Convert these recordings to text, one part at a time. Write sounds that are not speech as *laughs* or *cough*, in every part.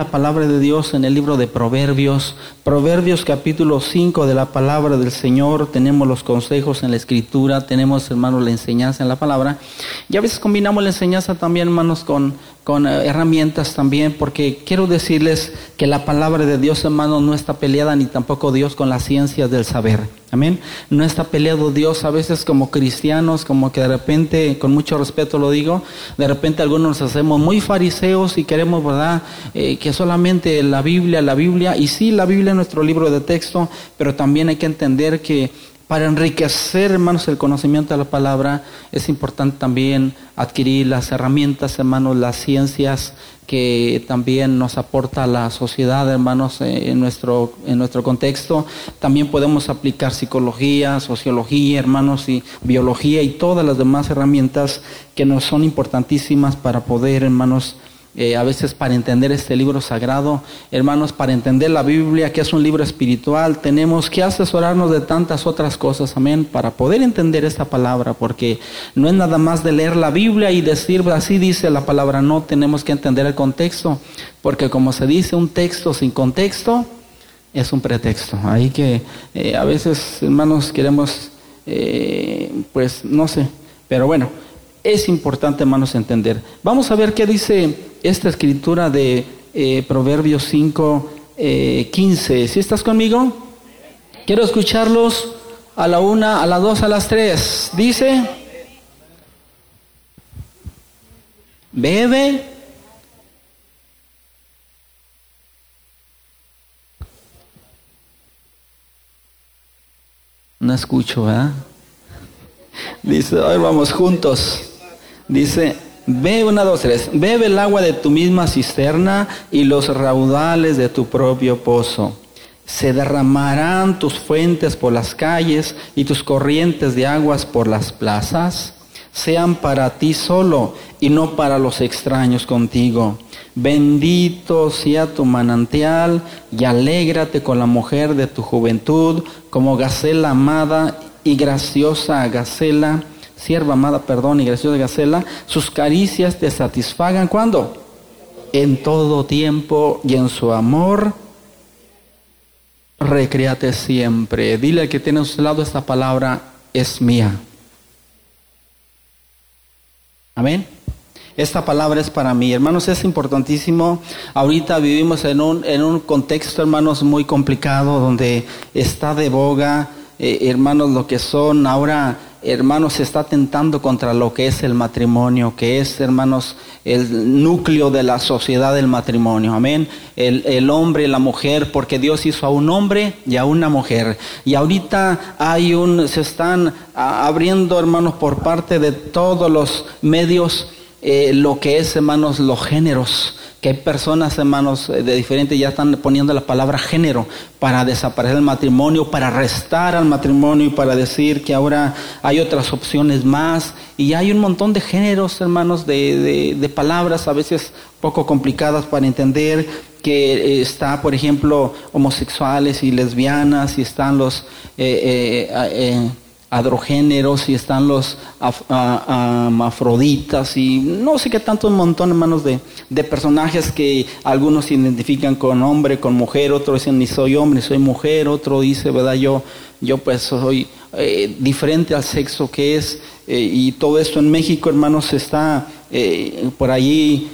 La palabra de Dios en el libro de Proverbios, Proverbios capítulo 5 de la palabra del Señor, tenemos los consejos en la escritura, tenemos hermanos la enseñanza en la palabra. Y a veces combinamos la enseñanza también hermanos con, con eh, herramientas también porque quiero decirles que la palabra de Dios hermanos no está peleada ni tampoco Dios con las ciencias del saber. Amén. No está peleado Dios a veces como cristianos, como que de repente, con mucho respeto lo digo, de repente algunos nos hacemos muy fariseos y queremos, ¿verdad? Eh, que solamente la Biblia, la Biblia, y sí, la Biblia es nuestro libro de texto, pero también hay que entender que para enriquecer, hermanos, el conocimiento de la palabra, es importante también adquirir las herramientas, hermanos, las ciencias que también nos aporta la sociedad, hermanos, eh, en nuestro, en nuestro contexto. También podemos aplicar psicología, sociología, hermanos, y biología y todas las demás herramientas que nos son importantísimas para poder, hermanos, eh, a veces para entender este libro sagrado, hermanos, para entender la Biblia, que es un libro espiritual, tenemos que asesorarnos de tantas otras cosas, amén, para poder entender esta palabra, porque no es nada más de leer la Biblia y decir, así dice la palabra, no, tenemos que entender el contexto, porque como se dice, un texto sin contexto es un pretexto. Ahí que eh, a veces, hermanos, queremos, eh, pues, no sé, pero bueno, es importante, hermanos, entender. Vamos a ver qué dice esta escritura de eh, Proverbios 5, 15. Eh, ¿Sí estás conmigo? Quiero escucharlos a la una, a las dos, a las tres. Dice, bebe. *laughs* No escucho, ¿verdad? *laughs* Dice, hoy vamos juntos. Dice, Ve una, dos, tres. Bebe el agua de tu misma cisterna y los raudales de tu propio pozo. Se derramarán tus fuentes por las calles y tus corrientes de aguas por las plazas. Sean para ti solo y no para los extraños contigo. Bendito sea tu manantial y alégrate con la mujer de tu juventud, como gacela amada y graciosa gacela sierva amada, perdón y graciosa Gacela, sus caricias te satisfagan cuando? En todo tiempo y en su amor, recreate siempre. Dile al que tiene a su lado esta palabra es mía. Amén. Esta palabra es para mí. Hermanos, es importantísimo. Ahorita vivimos en un, en un contexto, hermanos, muy complicado, donde está de boga, eh, hermanos, lo que son ahora hermanos, se está tentando contra lo que es el matrimonio, que es, hermanos, el núcleo de la sociedad del matrimonio. Amén. El, hombre y la mujer, porque Dios hizo a un hombre y a una mujer. Y ahorita hay un, se están abriendo, hermanos, por parte de todos los medios, eh, lo que es, hermanos, los géneros que hay personas, hermanos, eh, de diferentes ya están poniendo la palabra género para desaparecer el matrimonio, para restar al matrimonio y para decir que ahora hay otras opciones más. Y hay un montón de géneros, hermanos, de, de, palabras a veces poco complicadas para entender que eh, está, por ejemplo, homosexuales y lesbianas y están los... Eh, adrogéneros y están los afroditas y no sé qué tanto un montón, hermanos, de, de, personajes que algunos se identifican con hombre, con mujer, otros dicen ni soy hombre, soy mujer, otro dice, ¿verdad? Yo, yo pues soy eh, diferente al sexo que es eh, y todo esto en México, hermanos, está eh, por allí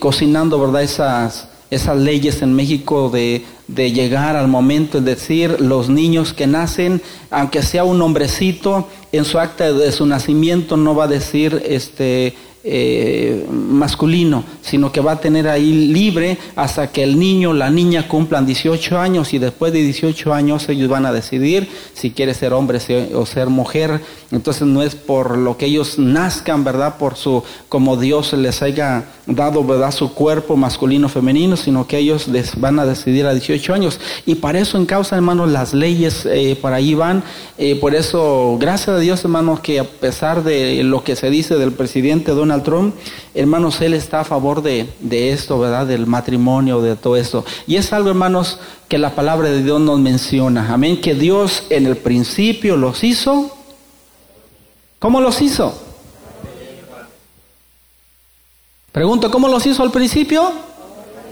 cocinando, ¿verdad? Esas, esas leyes en México de de llegar al momento de decir los niños que nacen, aunque sea un hombrecito, en su acta de su nacimiento no va a decir este eh, masculino, sino que va a tener ahí libre hasta que el niño, la niña cumplan 18 años y después de 18 años ellos van a decidir si quiere ser hombre o ser mujer. Entonces no es por lo que ellos nazcan, ¿verdad? Por su, como Dios les haya dado, ¿verdad? Su cuerpo masculino, femenino, sino que ellos les van a decidir a 18 años. Y para eso en causa, hermanos, las leyes eh, para ahí van. Eh, por eso, gracias a Dios, hermanos, que a pesar de lo que se dice del presidente Don Donald Trump, hermanos, él está a favor de, esto, ¿verdad? Del matrimonio, de todo esto. Y es algo, hermanos, que la palabra de Dios nos menciona. Amén. Que Dios en el principio los hizo. ¿Cómo los hizo? Pregunto, ¿cómo los hizo al principio?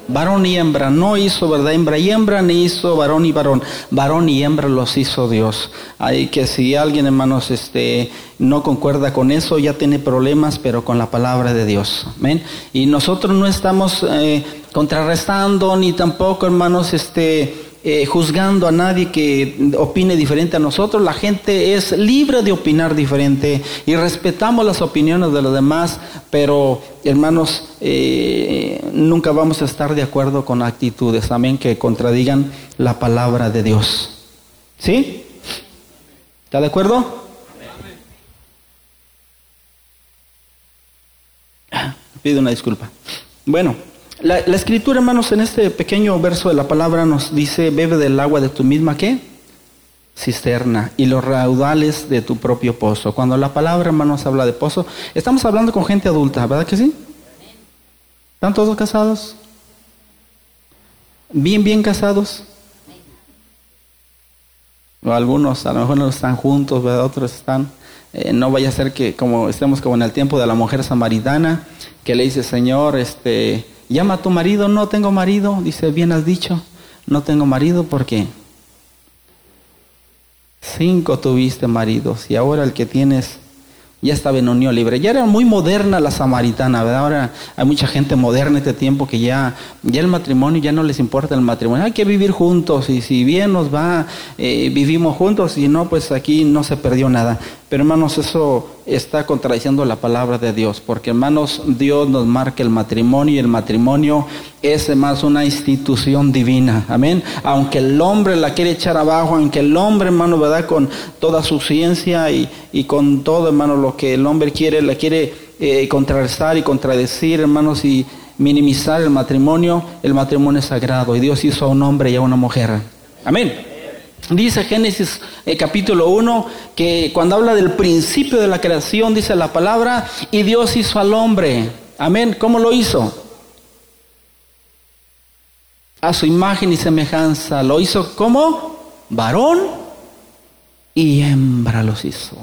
Varón y hembra, no hizo, ¿verdad? Hembra y hembra, ni hizo varón y varón. Varón y hembra los hizo Dios. Hay que si alguien, hermanos, este, no concuerda con eso, ya tiene problemas, pero con la palabra de Dios. Amén. Y nosotros no estamos eh, contrarrestando, ni tampoco, hermanos, este, eh, juzgando a nadie que opine diferente a nosotros. La gente es libre de opinar diferente y respetamos las opiniones de los demás, pero hermanos, eh, nunca vamos a estar de acuerdo con actitudes, amén, que contradigan la palabra de Dios. ¿Sí? ¿Está de acuerdo? Pido una disculpa. Bueno. La, escritura, hermanos, en este pequeño verso de la palabra nos dice, bebe del agua de tu misma, ¿qué? Cisterna y los raudales de tu propio pozo. Cuando la palabra, hermanos, habla de pozo, estamos hablando con gente adulta, ¿verdad que sí? ¿Están todos casados? ¿Bien, bien casados? Algunos a lo mejor no están juntos, ¿verdad? Otros están. Eh, no vaya a ser que como estemos como en el tiempo de la mujer samaritana, que le dice, Señor, este Llama a tu marido, no tengo marido. Dice, bien has dicho, no tengo marido porque cinco tuviste maridos y ahora el que tienes ya estaba en unión libre. Ya era muy moderna la samaritana, ¿verdad? Ahora hay mucha gente moderna este tiempo que ya, ya el matrimonio, ya no les importa el matrimonio. Hay que vivir juntos y si bien nos va, eh, vivimos juntos y no, pues aquí no se perdió nada. Pero hermanos, eso está contradiciendo la palabra de Dios, porque hermanos, Dios nos marca el matrimonio y el matrimonio es más una institución divina, amén. Aunque el hombre la quiere echar abajo, aunque el hombre, hermano, ¿verdad? Con toda su ciencia y, y con todo, hermano, lo que el hombre quiere, la quiere eh, contrarrestar y contradecir, hermanos, y minimizar el matrimonio, el matrimonio es sagrado y Dios hizo a un hombre y a una mujer. Amén. Dice Génesis eh, capítulo 1 que cuando habla del principio de la creación, dice la palabra, y Dios hizo al hombre. Amén. ¿Cómo lo hizo? A su imagen y semejanza. Lo hizo como varón y hembra los hizo.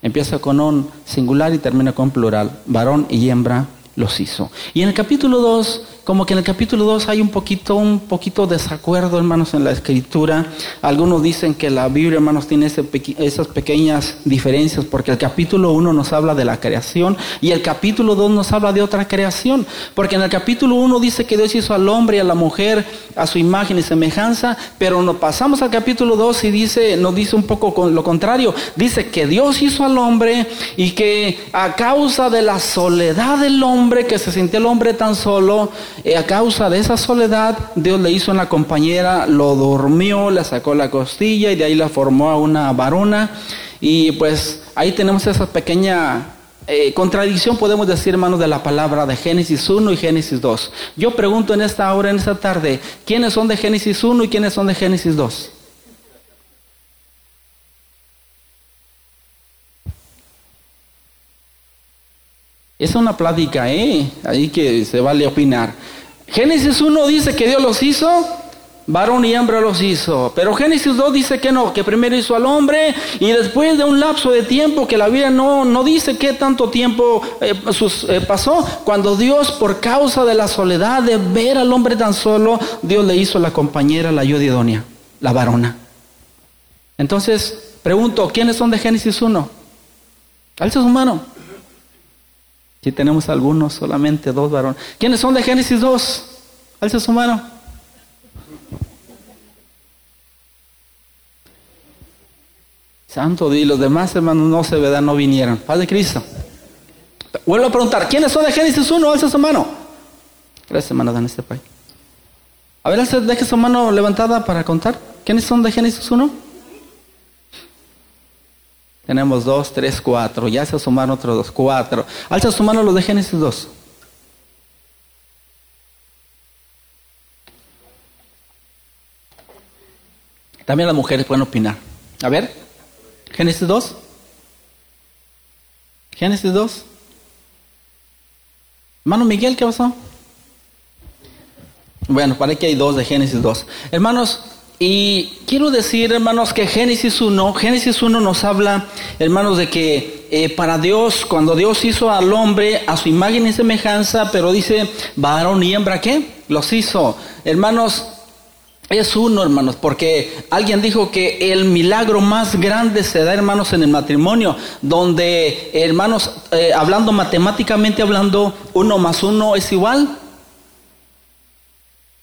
Empieza con un singular y termina con plural. Varón y hembra los hizo. Y en el capítulo 2 como que en el capítulo 2 hay un poquito, un poquito desacuerdo, hermanos, en la escritura. Algunos dicen que la Biblia, hermanos, tiene esas pequeñas diferencias, porque el capítulo 1 nos habla de la creación y el capítulo 2 nos habla de otra creación. Porque en el capítulo 1 dice que Dios hizo al hombre y a la mujer a su imagen y semejanza, pero nos pasamos al capítulo 2 y dice, nos dice un poco lo contrario. Dice que Dios hizo al hombre y que a causa de la soledad del hombre, que se sintió el hombre tan solo, y a causa de esa soledad, Dios le hizo una compañera, lo durmió, le sacó la costilla y de ahí la formó a una varona. Y pues ahí tenemos esa pequeña eh, contradicción, podemos decir, hermanos, de la palabra de Génesis 1 y Génesis 2. Yo pregunto en esta hora, en esta tarde, ¿quiénes son de Génesis 1 y quiénes son de Génesis 2? Es una plática, ¿eh? Ahí que se vale opinar. Génesis 1 dice que Dios los hizo, varón y hembra los hizo. Pero Génesis 2 dice que no, que primero hizo al hombre y después de un lapso de tiempo que la Biblia no, no dice qué tanto tiempo eh, eh, pasó, cuando Dios por causa de la soledad de ver al hombre tan solo, Dios le hizo la compañera, la ayuda la varona. Entonces, pregunto, ¿quiénes son de Génesis 1? Alza su mano. Tenemos algunos, solamente dos varones. ¿Quiénes son de Génesis 2? Alza su mano. Santo Dios, los demás hermanos no se vedan, no vinieron. Padre Cristo. Vuelvo a preguntar, ¿quiénes son de Génesis 1? Alza su mano. Tres hermanos en este país. A ver, deje su mano levantada para contar. ¿Quiénes son de Génesis 1? Tenemos dos, tres, cuatro. Ya se sumaron otros dos, cuatro. Alza su mano los de Génesis 2. También las mujeres pueden opinar. A ver, Génesis 2. Génesis 2. Hermano Miguel, ¿qué pasó? Bueno, parece que hay dos de Génesis 2. Hermanos, y quiero decir, hermanos, que Génesis 1, Génesis 1 nos habla, hermanos, de que eh, para Dios, cuando Dios hizo al hombre a su imagen y semejanza, pero dice varón y hembra, ¿qué? Los hizo. Hermanos, es uno, hermanos, porque alguien dijo que el milagro más grande se da, hermanos, en el matrimonio, donde, hermanos, eh, hablando matemáticamente, hablando, uno más uno es igual.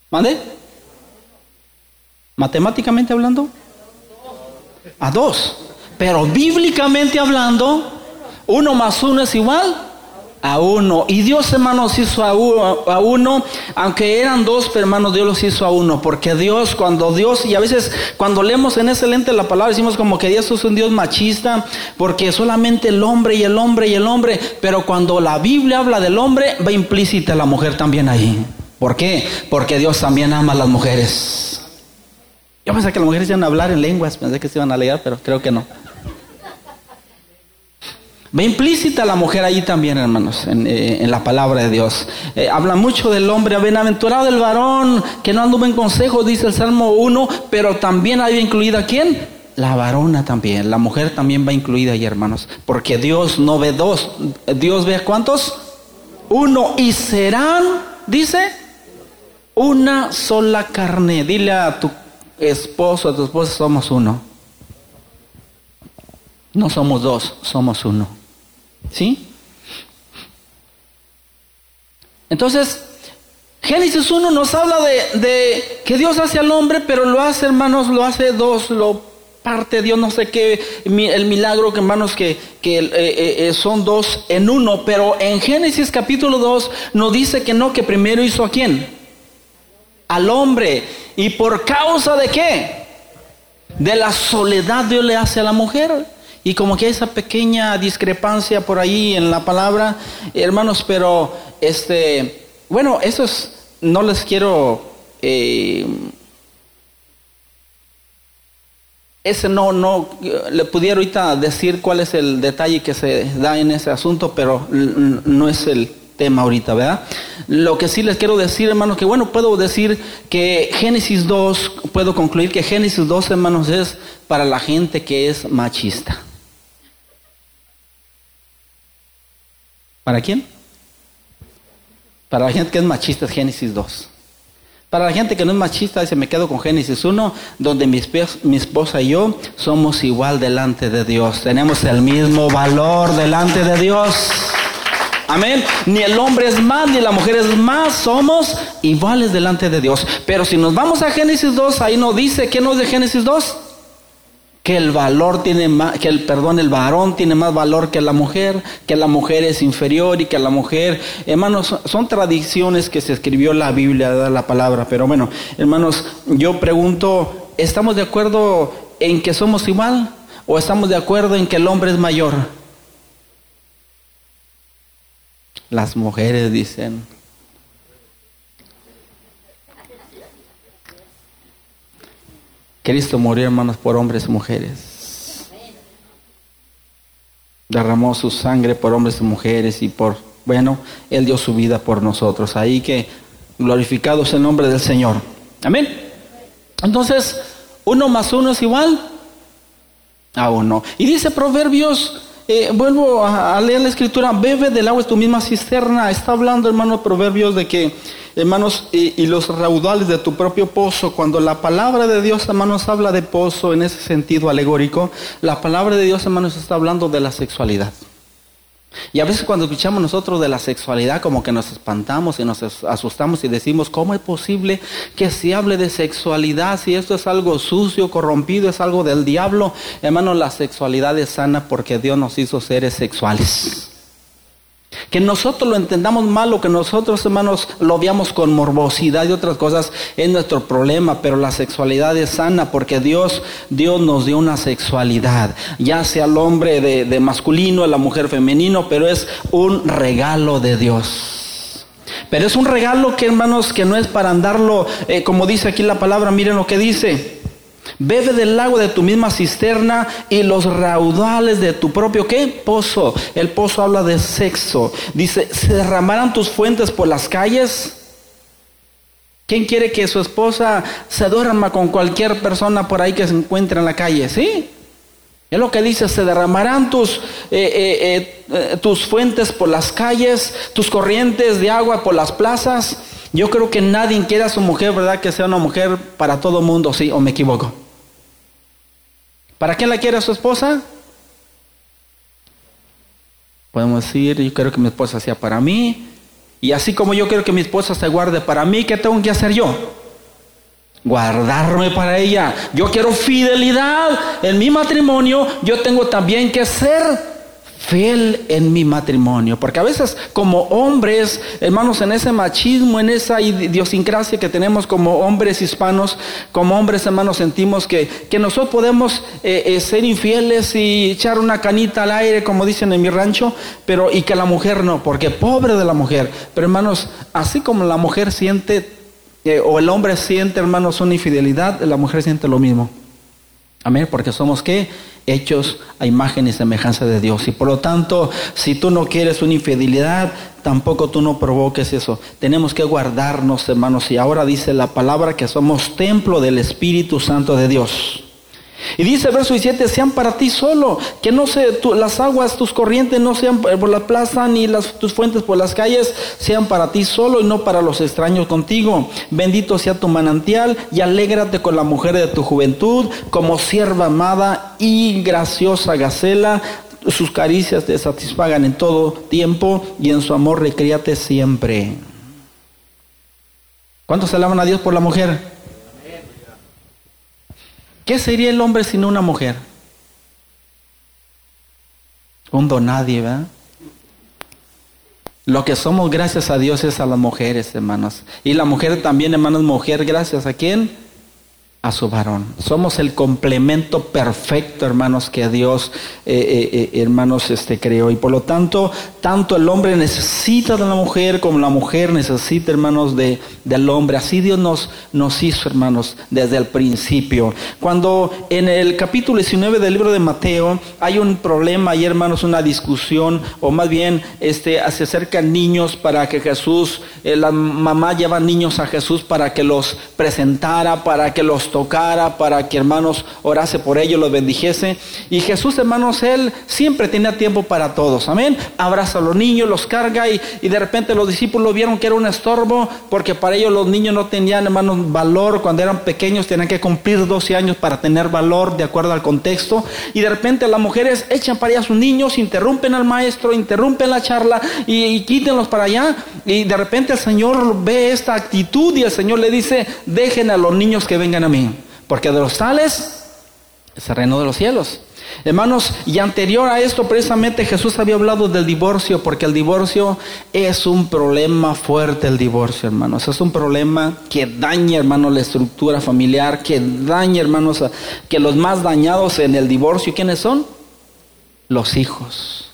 ¿Mande? Matemáticamente hablando, a dos. Pero bíblicamente hablando, uno más uno es igual a uno. Y Dios, hermanos, hizo a uno, aunque eran dos, pero hermanos, Dios los hizo a uno. Porque Dios, cuando Dios, y a veces cuando leemos en ese lente la palabra, decimos como que Dios es un Dios machista, porque solamente el hombre y el hombre y el hombre. Pero cuando la Biblia habla del hombre, va implícita la mujer también ahí. ¿Por qué? Porque Dios también ama a las mujeres. Yo pensé que las mujeres iban a hablar en lenguas, pensé que se iban a leer, pero creo que no. Ve implícita la mujer allí también, hermanos, en, eh, la palabra de Dios. Eh, habla mucho del hombre, bienaventurado del varón, que no anduvo en consejo, dice el Salmo 1, pero también hay incluida quién? La varona también, la mujer también va incluida ahí, hermanos, porque Dios no ve dos, Dios ve cuántos? Uno, y serán, dice, una sola carne. Dile a tu esposo, tu esposa, somos uno. No somos dos, somos uno. ¿Sí? Entonces, Génesis 1 nos habla de, que Dios hace al hombre, pero lo hace, hermanos, lo hace dos, lo parte Dios, no sé qué, el milagro, que hermanos, que, que eh, eh, eh, son dos en uno, pero en Génesis capítulo 2 nos dice que no, que primero hizo a quién? Al hombre. ¿Y por causa de qué? De la soledad Dios le hace a la mujer. Y como que hay esa pequeña discrepancia por ahí en la palabra, hermanos, pero este, bueno, eso es, no les quiero, eh, ese no, no, le pudiera ahorita decir cuál es el detalle que se da en ese asunto, pero no es el tema ahorita, ¿verdad? Lo que sí les quiero decir, hermanos, que bueno, puedo decir que Génesis 2, puedo concluir que Génesis 2, hermanos, es para la gente que es machista. ¿Para quién? Para la gente que es machista es Génesis 2. Para la gente que no es machista, dice, me quedo con Génesis 1, donde mi, mi, esposa y yo somos igual delante de Dios. Tenemos el mismo valor delante de Dios. Amén. Ni el hombre es más, ni la mujer es más. Somos iguales delante de Dios. Pero si nos vamos a Génesis 2, ahí nos dice, ¿qué nos de Génesis 2? que el valor tiene más, que el perdón, el varón tiene más valor que la mujer, que la mujer es inferior y que la mujer, hermanos, son tradiciones que se escribió la Biblia, la palabra, pero bueno, hermanos, yo pregunto, ¿estamos de acuerdo en que somos igual o estamos de acuerdo en que el hombre es mayor? Las mujeres dicen, Cristo murió, hermanos, por hombres y mujeres. Derramó su sangre por hombres y mujeres y por, bueno, Él dio su vida por nosotros. Ahí que glorificado es el nombre del Señor. Amén. Entonces, uno más uno es igual a uno. Y dice Proverbios, eh, vuelvo a, leer la escritura, bebe del agua de tu misma cisterna. Está hablando, hermano, Proverbios de que hermanos, y, los raudales de tu propio pozo. Cuando la palabra de Dios, hermanos, habla de pozo en ese sentido alegórico, la palabra de Dios, hermanos, está hablando de la sexualidad. Y a veces cuando escuchamos nosotros de la sexualidad, como que nos espantamos y nos asustamos y decimos, ¿cómo es posible que se hable de sexualidad si esto es algo sucio, corrompido, es algo del diablo? Hermanos, la sexualidad es sana porque Dios nos hizo seres sexuales. Que nosotros lo entendamos mal o que nosotros, hermanos, lo veamos con morbosidad y otras cosas es nuestro problema, pero la sexualidad es sana porque Dios, Dios nos dio una sexualidad, ya sea el hombre de, masculino, la mujer femenino, pero es un regalo de Dios. Pero es un regalo que, hermanos, que no es para andarlo, eh, como dice aquí la palabra, miren lo que dice. Bebe del agua de tu misma cisterna y los raudales de tu propio ¿qué? pozo. El pozo habla de sexo. Dice, se derramarán tus fuentes por las calles. ¿Quién quiere que su esposa se duerma con cualquier persona por ahí que se encuentre en la calle? ¿Sí? Es lo que dice, se derramarán tus, eh, eh, eh, tus fuentes por las calles, tus corrientes de agua por las plazas. Yo creo que nadie quiere a su mujer, ¿verdad? Que sea una mujer para todo mundo, sí, o me equivoco. ¿Para quién la quiere a su esposa? Podemos decir, yo quiero que mi esposa sea para mí. Y así como yo quiero que mi esposa se guarde para mí, ¿qué tengo que hacer yo? Guardarme para ella. Yo quiero fidelidad en mi matrimonio. Yo tengo también que ser fiel en mi matrimonio. Porque a veces como hombres, hermanos, en ese machismo, en esa idiosincrasia que tenemos como hombres hispanos, como hombres hermanos, sentimos que, que nosotros podemos eh, eh, ser infieles y echar una canita al aire, como dicen en mi rancho, pero y que la mujer no, porque pobre de la mujer. Pero hermanos, así como la mujer siente, eh, o el hombre siente, hermanos, una infidelidad, la mujer siente lo mismo. Amén, porque somos qué? Hechos a imagen y semejanza de Dios. Y por lo tanto, si tú no quieres una infidelidad, tampoco tú no provoques eso. Tenemos que guardarnos, hermanos. Y ahora dice la palabra que somos templo del Espíritu Santo de Dios. Y dice verso 17, sean para ti solo, que no se, las aguas, tus corrientes no sean por la plaza, ni las, tus fuentes por las calles, sean para ti solo y no para los extraños contigo. Bendito sea tu manantial y alégrate con la mujer de tu juventud, como sierva amada y graciosa gacela. Sus caricias te satisfagan en todo tiempo y en su amor recríate siempre. ¿Cuántos alaban a Dios por la mujer? ¿Qué sería el hombre sin una mujer? Un nadie, ¿verdad? Lo que somos gracias a Dios es a las mujeres, hermanos. Y la mujer también, hermanos, mujer, gracias a quién? A su varón. Somos el complemento perfecto, hermanos, que Dios, eh, eh, eh, hermanos, este, creó. Y por lo tanto, tanto el hombre necesita de la mujer como la mujer necesita, hermanos, de, del hombre. Así Dios nos, nos hizo, hermanos, desde el principio. Cuando en el capítulo 19 del libro de Mateo hay un problema, hay, hermanos, una discusión, o más bien este, se acercan niños para que Jesús, la mamá lleva niños a Jesús para que los presentara, para que los tocara, para que hermanos orase por ellos, los bendijese. Y Jesús, hermanos, Él siempre tenía tiempo para todos. Amén. Abraza a los niños, los carga y, y de repente los discípulos vieron que era un estorbo porque para ellos los niños no tenían, hermanos, valor. Cuando eran pequeños tenían que cumplir 12 años para tener valor de acuerdo al contexto. Y de repente las mujeres echan para allá a sus niños, interrumpen al maestro, interrumpen la charla y, y quítenlos para allá. Y de repente el Señor ve esta actitud y el Señor le dice, dejen a los niños que vengan a porque de los tales es el reino de los cielos. Hermanos, y anterior a esto precisamente Jesús había hablado del divorcio, porque el divorcio es un problema fuerte, el divorcio, hermanos. Es un problema que daña, hermanos, la estructura familiar, que daña, hermanos, que los más dañados en el divorcio, ¿quiénes son? Los hijos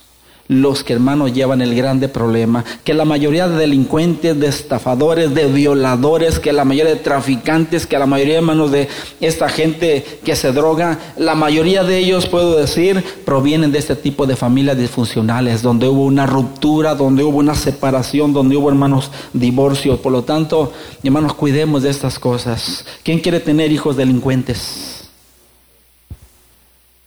los que hermanos llevan el grande problema, que la mayoría de delincuentes, de estafadores, de violadores, que la mayoría de traficantes, que la mayoría hermanos de esta gente que se droga, la mayoría de ellos, puedo decir, provienen de este tipo de familias disfuncionales, donde hubo una ruptura, donde hubo una separación, donde hubo hermanos divorcios. Por lo tanto, hermanos, cuidemos de estas cosas. ¿Quién quiere tener hijos delincuentes?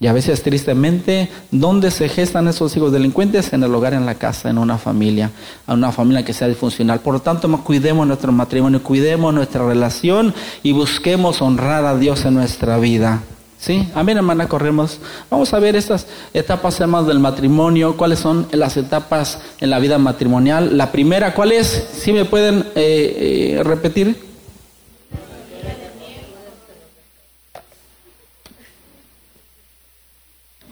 Y a veces tristemente, ¿dónde se gestan esos hijos delincuentes? En el hogar, en la casa, en una familia, en una familia que sea disfuncional. Por lo tanto, cuidemos nuestro matrimonio, cuidemos nuestra relación y busquemos honrar a Dios en nuestra vida. ¿Sí? Amén, hermana, corremos. Vamos a ver estas etapas, hermanos, del matrimonio. ¿Cuáles son las etapas en la vida matrimonial? La primera, ¿cuál es? ¿Sí me pueden eh, eh, repetir?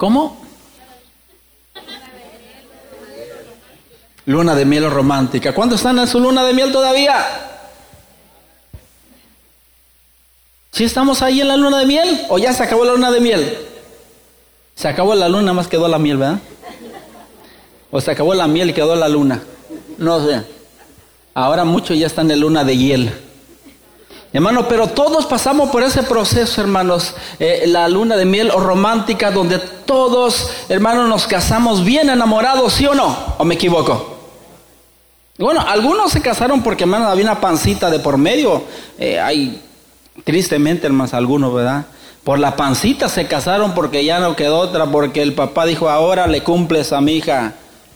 ¿Cómo? Luna de miel romántica. ¿Cuántos están en su luna de miel todavía? ¿Sí estamos ahí en la luna de miel? ¿O ya se acabó la luna de miel? Se acabó la luna, más quedó la miel, ¿verdad? O se acabó la miel y quedó la luna. No sé. Ahora muchos ya están en luna de hiel. Hermano, pero todos pasamos por ese proceso, hermanos, eh, la luna de miel o romántica, donde todos, hermanos, nos casamos bien enamorados, ¿sí o no? ¿O me equivoco? Bueno, algunos se casaron porque, hermano, había una pancita de por medio. Eh, hay, tristemente, hermanos, algunos, ¿verdad? Por la pancita se casaron porque ya no quedó otra, porque el papá dijo, ahora le cumples a mi hija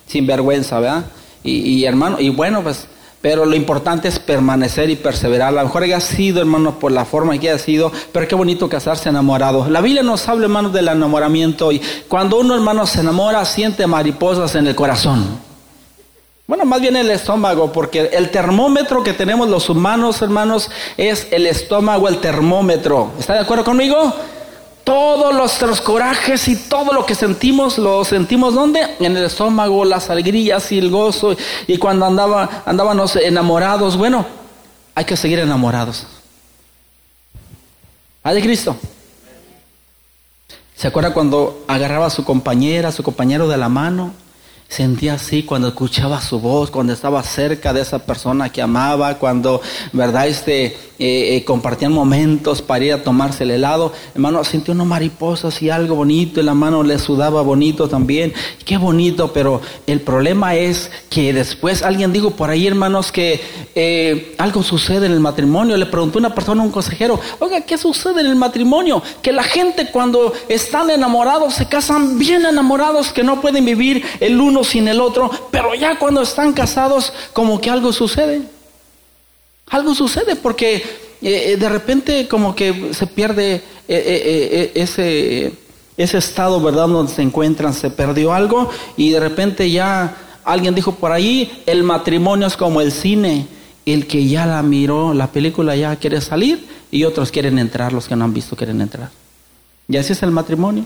sin vergüenza, ¿verdad? Y, y hermano, y bueno, pues Pero lo importante es permanecer y perseverar. A lo mejor haya sido, hermano, por la forma que haya sido, pero qué bonito casarse enamorado. La Biblia nos habla, hermanos, del enamoramiento. Y cuando uno, hermano, se enamora, siente mariposas en el corazón. Bueno, más bien el estómago, porque el termómetro que tenemos los humanos, hermanos, es el estómago, el termómetro. ¿Está de acuerdo conmigo? Todos los, corajes y todo lo que sentimos, lo sentimos ¿dónde? En el estómago, las alegrías y el gozo. Y cuando andaba, andábamos enamorados, bueno, hay que seguir enamorados. ¿Ah, de Cristo? ¿Se acuerda cuando agarraba a su compañera, a su compañero de la mano? Sentía así cuando escuchaba su voz, cuando estaba cerca de esa persona que amaba, cuando, ¿verdad? Este, eh, eh, compartían momentos para ir a tomarse el helado. Hermano, sintió una mariposa y algo bonito, y la mano le sudaba bonito también. Qué bonito, pero el problema es que después alguien dijo por ahí, hermanos, que eh, algo sucede en el matrimonio. Le preguntó una persona, un consejero, oiga, ¿qué sucede en el matrimonio? Que la gente cuando están enamorados se casan bien enamorados, que no pueden vivir el uno sin el otro, pero ya cuando están casados, como que algo sucede. Algo sucede porque eh, eh, de repente como que se pierde eh, ese, ese estado, ¿verdad? Donde se encuentran, se perdió algo y de repente ya alguien dijo por ahí, el matrimonio es como el cine, el que ya la miró, la película ya quiere salir y otros quieren entrar, los que no han visto quieren entrar. Y así es el matrimonio.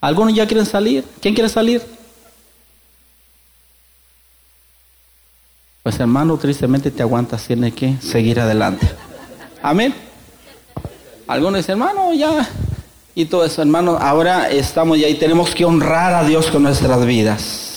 Algunos ya quieren salir. ¿Quién quiere salir? Pues hermano, tristemente te aguantas, tiene que seguir adelante. Amén. Algunos dicen, hermano, ya. Y todo eso, hermano, ahora estamos ya y tenemos que honrar a Dios con nuestras vidas.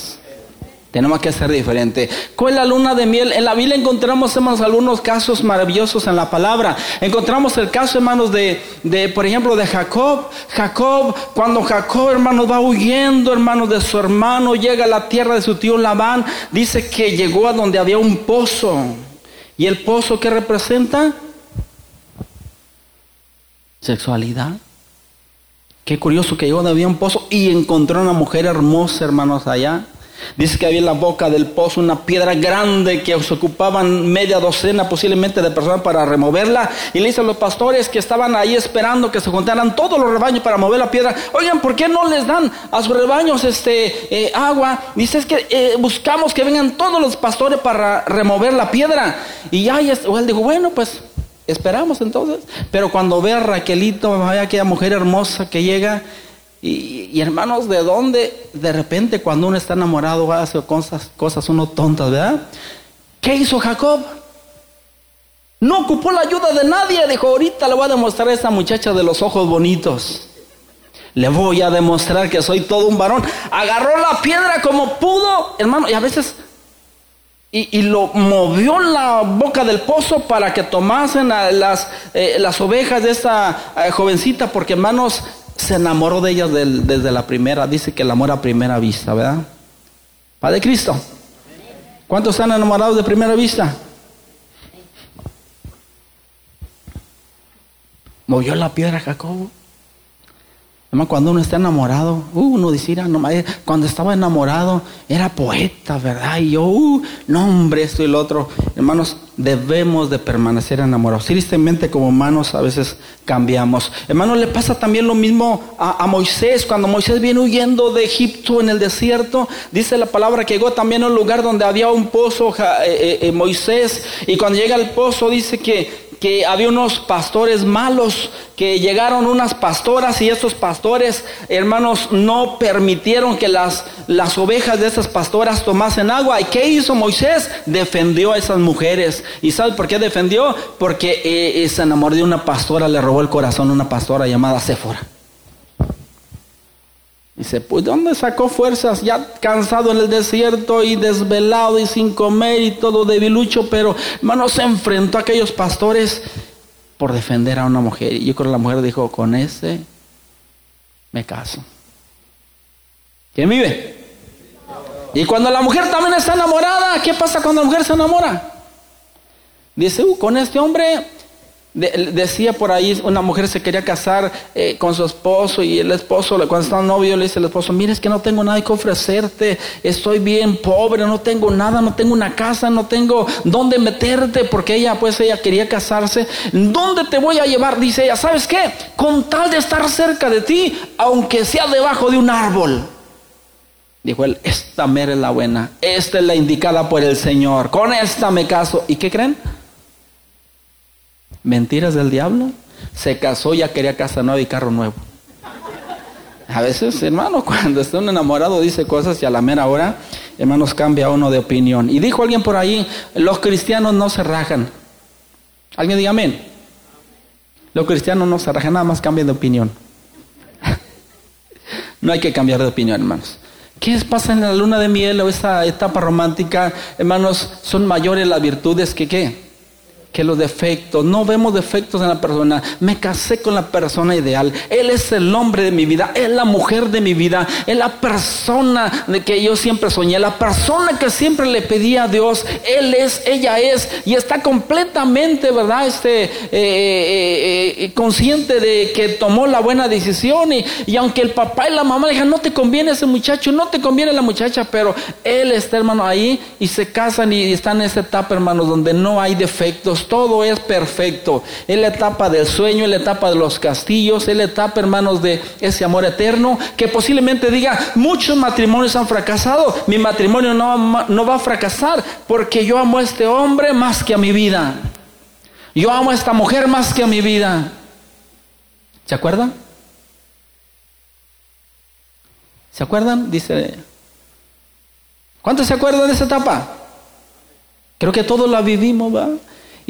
Tenemos que ser diferente. ¿Cuál es la luna de miel? En la Biblia encontramos, hermanos, algunos casos maravillosos en la palabra. Encontramos el caso, hermanos, de, de, por ejemplo, de Jacob. Jacob, cuando Jacob, hermanos, va huyendo, hermanos, de su hermano, llega a la tierra de su tío Labán, dice que llegó a donde había un pozo. ¿Y el pozo qué representa? Sexualidad. Qué curioso que llegó donde había un pozo y encontró una mujer hermosa, hermanos, allá. Dice que había en la boca del pozo una piedra grande que se ocupaban media docena posiblemente de personas para removerla. Y le dicen los pastores que estaban ahí esperando que se juntaran todos los rebaños para mover la piedra. Oigan, ¿por qué no les dan a sus rebaños este, eh, agua? Dice es que eh, buscamos que vengan todos los pastores para remover la piedra. Y ya, él dijo, bueno, pues esperamos entonces. Pero cuando ve a Raquelito, vaya aquella mujer hermosa que llega y, hermanos, ¿de dónde de repente cuando uno está enamorado hace cosas, cosas uno tontas, ¿verdad? ¿Qué hizo Jacob? No ocupó la ayuda de nadie. Dijo, ahorita le voy a demostrar a esa muchacha de los ojos bonitos. Le voy a demostrar que soy todo un varón. Agarró la piedra como pudo, hermano, y a veces... Y, lo movió la boca del pozo para que tomasen las, eh, las ovejas de esa eh, jovencita, porque hermanos, se enamoró de ellas desde la primera, dice que el amor a primera vista, ¿verdad? Padre Cristo. ¿Cuántos están enamorados de primera vista? Movió la piedra Jacobo cuando uno está enamorado, uh, uno dice, eh, cuando estaba enamorado era poeta, ¿verdad? Y yo, uh, no hombre, esto y lo otro. Hermanos, debemos de permanecer enamorados. Tristemente como humanos a veces cambiamos. Hermanos, le pasa también lo mismo a, Moisés. Cuando Moisés viene huyendo de Egipto en el desierto, dice la palabra que llegó también a un lugar donde había un pozo, eh, eh, Moisés. Y cuando llega al pozo dice que que había unos pastores malos, que llegaron unas pastoras y esos pastores, hermanos, no permitieron que las, las ovejas de esas pastoras tomasen agua. ¿Y qué hizo Moisés? Defendió a esas mujeres. ¿Y sabe por qué defendió? Porque eh, se enamoró de una pastora, le robó el corazón a una pastora llamada Séfora. Dice, pues ¿dónde sacó fuerzas? Ya cansado en el desierto y desvelado y sin comer y todo debilucho, pero hermano se enfrentó a aquellos pastores por defender a una mujer. Y yo creo que la mujer dijo, con ese me caso. ¿Quién vive? Y cuando la mujer también está enamorada, ¿qué pasa cuando la mujer se enamora? Dice, uh, con este hombre decía por ahí, una mujer se quería casar eh, con su esposo y el esposo, cuando estaba novio, le dice al esposo, mire, es que no tengo nada que ofrecerte, estoy bien pobre, no tengo nada, no tengo una casa, no tengo dónde meterte, porque ella, pues ella quería casarse. ¿Dónde te voy a llevar? Dice ella, ¿sabes qué? Con tal de estar cerca de ti, aunque sea debajo de un árbol. Dijo él, esta mera es la buena, esta es la indicada por el Señor, con esta me caso. ¿Y qué creen? Mentiras del diablo. Se casó, ya quería casa nueva y carro nuevo. A veces, hermano, *laughs* cuando está un enamorado dice cosas y a la mera hora, hermanos, cambia uno de opinión. Y dijo alguien por ahí, los cristianos no se rajan. ¿Alguien diga amén? Los cristianos no se rajan, nada más cambian de opinión. *laughs* no hay que cambiar de opinión, hermanos. ¿Qué pasa en la luna de miel o esa etapa romántica? Hermanos, son mayores las virtudes que qué? Que los defectos. No vemos defectos en la persona. Me casé con la persona ideal. Él es el hombre de mi vida. Es la mujer de mi vida. Es la persona de que yo siempre soñé. La persona que siempre le pedía a Dios. Él es, ella es. Y está completamente, ¿verdad? Este, eh, eh, eh, consciente de que tomó la buena decisión. Y, y, aunque el papá y la mamá le no te conviene ese muchacho, no te conviene la muchacha. Pero él está, hermano, ahí. Y se casan y están en esa etapa, hermanos, donde no hay defectos todo es perfecto. Es la etapa del sueño, es la etapa de los castillos, es la etapa, hermanos, de ese amor eterno, que posiblemente diga, muchos matrimonios han fracasado, mi matrimonio no, no va a fracasar porque yo amo a este hombre más que a mi vida. Yo amo a esta mujer más que a mi vida. ¿Se acuerdan? ¿Se acuerdan? Dice. ¿Cuántos se acuerdan de esa etapa? Creo que todos la vivimos, ¿verdad?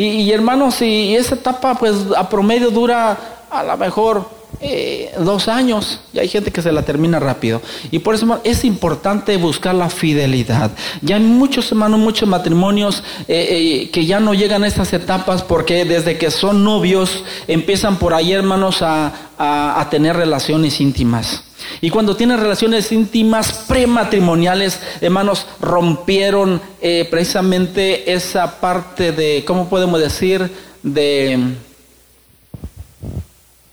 Y, hermanos, y, esa etapa pues a promedio dura a lo mejor eh, dos años y hay gente que se la termina rápido. Y por eso es importante buscar la fidelidad. Ya hay muchos hermanos, muchos matrimonios eh, eh, que ya no llegan a estas etapas porque desde que son novios empiezan por ahí hermanos a, a tener relaciones íntimas. Y cuando tienen relaciones íntimas prematrimoniales, hermanos, rompieron eh, precisamente esa parte de, ¿cómo podemos decir? De,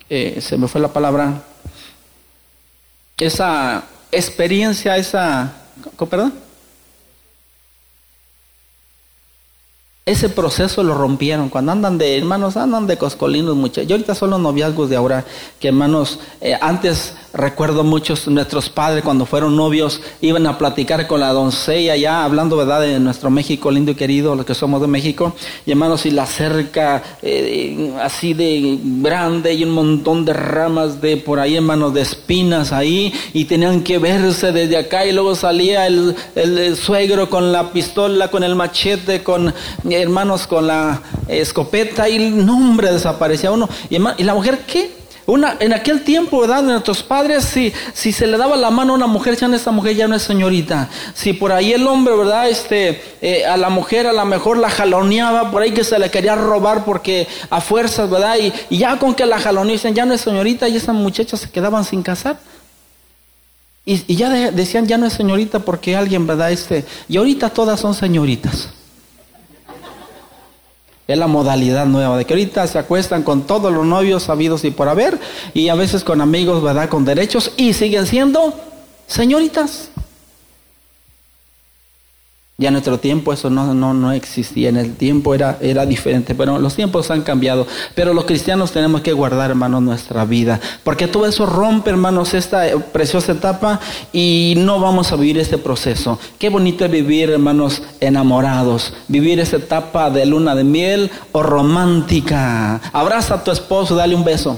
eh, se me fue la palabra, esa experiencia, esa, ¿perdón? ese proceso lo rompieron. Cuando andan de hermanos, andan de coscolinos muchachos. Yo ahorita son los noviazgos de ahora, que hermanos, eh, antes recuerdo muchos nuestros padres cuando fueron novios iban a platicar con la doncella ya hablando verdad de nuestro México lindo y querido, los que somos de México, y hermanos, y la cerca eh, así de grande y un montón de ramas de por ahí, hermanos, de espinas ahí, y tenían que verse desde acá y luego salía el, el suegro con la pistola, con el machete, con hermanos con la escopeta y el nombre desaparecía uno. Y, y la mujer, ¿qué? Una, en aquel tiempo, ¿verdad? De nuestros padres, si, se le daba la mano a una mujer, ya esta mujer ya no es señorita. Si por ahí el hombre, ¿verdad? Este, eh, a la mujer a lo mejor la jaloneaba, por ahí que se le quería robar porque a fuerzas, ¿verdad? Y, ya con que la jaloneaban, ya no es señorita y esas muchachas se quedaban sin casar. Y, y ya decían, ya no es señorita porque alguien, ¿verdad? Este, y ahorita todas son señoritas. Es la modalidad nueva de que ahorita se acuestan con todos los novios sabidos y por haber y a veces con amigos, ¿verdad? Con derechos y siguen siendo señoritas. Ya en nuestro tiempo eso no, no, no, existía, en el tiempo era, era diferente, pero los tiempos han cambiado. Pero los cristianos tenemos que guardar, hermanos, nuestra vida, porque todo eso rompe, hermanos, esta preciosa etapa y no vamos a vivir este proceso. Qué bonito es vivir, hermanos, enamorados, vivir esta etapa de luna de miel o romántica. Abraza a tu esposo, dale un beso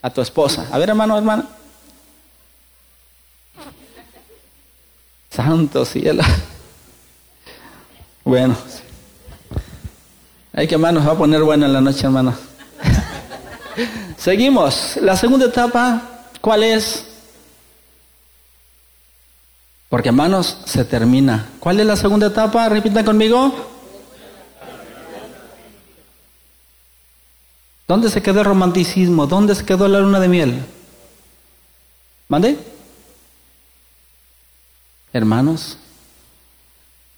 a tu esposa. A ver, hermano, hermana. Santo cielo. Bueno, hay que hermanos, va a poner buena la noche, hermano. *laughs* Seguimos. La segunda etapa, ¿cuál es? Porque hermanos, se termina. ¿Cuál es la segunda etapa? Repita conmigo. ¿Dónde se quedó el romanticismo? ¿Dónde se quedó la luna de miel? ¿Mande? Hermanos,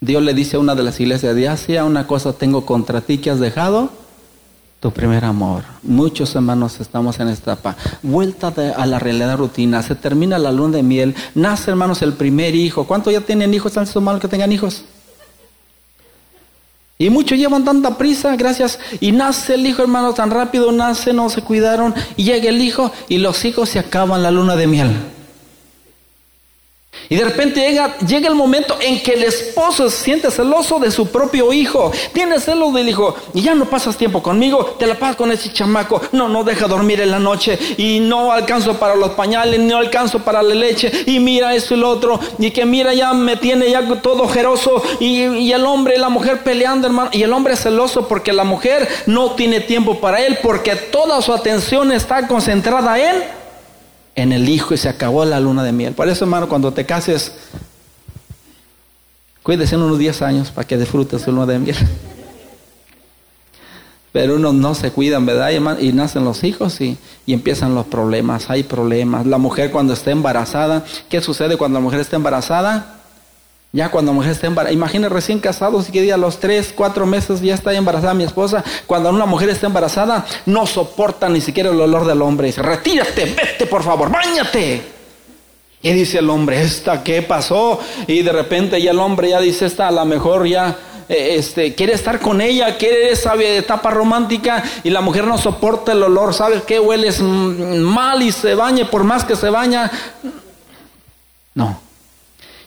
Dios le dice a una de las iglesias de Asia, una cosa tengo contra ti que has dejado tu primer amor. Muchos hermanos estamos en esta etapa. Vuelta a la realidad rutina. Se termina la luna de miel. Nace, hermanos, el primer hijo. ¿Cuántos ya tienen hijos? ¿Están malos que tengan hijos? Y muchos llevan tanta prisa, gracias. Y nace el hijo, hermano, tan rápido nace, no se cuidaron. Y llega el hijo y los hijos se acaban la luna de miel. Y de repente llega, llega el momento en que el esposo se siente celoso de su propio hijo. Tiene celos del hijo. Y ya no pasas tiempo conmigo, te la pasas con ese chamaco. No, no deja dormir en la noche. Y no alcanzo para los pañales, no alcanzo para la leche. Y mira eso y lo otro. Y que mira, ya me tiene ya todo ojeroso. Y, y el hombre y la mujer peleando, hermano. Y el hombre celoso porque la mujer no tiene tiempo para él. Porque toda su atención está concentrada en en el hijo y se acabó la luna de miel. Por eso, hermano, cuando te cases, cuídese en unos 10 años para que disfrutes su luna de miel. Pero uno no se cuidan, ¿verdad? Y, nacen los hijos y, y, empiezan los problemas, hay problemas. La mujer cuando está embarazada, ¿qué sucede cuando la mujer está embarazada? Ya cuando la mujer está embarazada, imagina recién casados y que día a los tres, cuatro meses ya está embarazada mi esposa. Cuando una mujer está embarazada, no soporta ni siquiera el olor del hombre. Dice, retírate, vete por favor, bañate. Y dice el hombre, ¿esta qué pasó? Y de repente ya el hombre ya dice, esta a lo mejor ya eh, este, quiere estar con ella, quiere esa etapa romántica y la mujer no soporta el olor, ¿sabes qué? Hueles mal y se bañe, por más que se baña. No,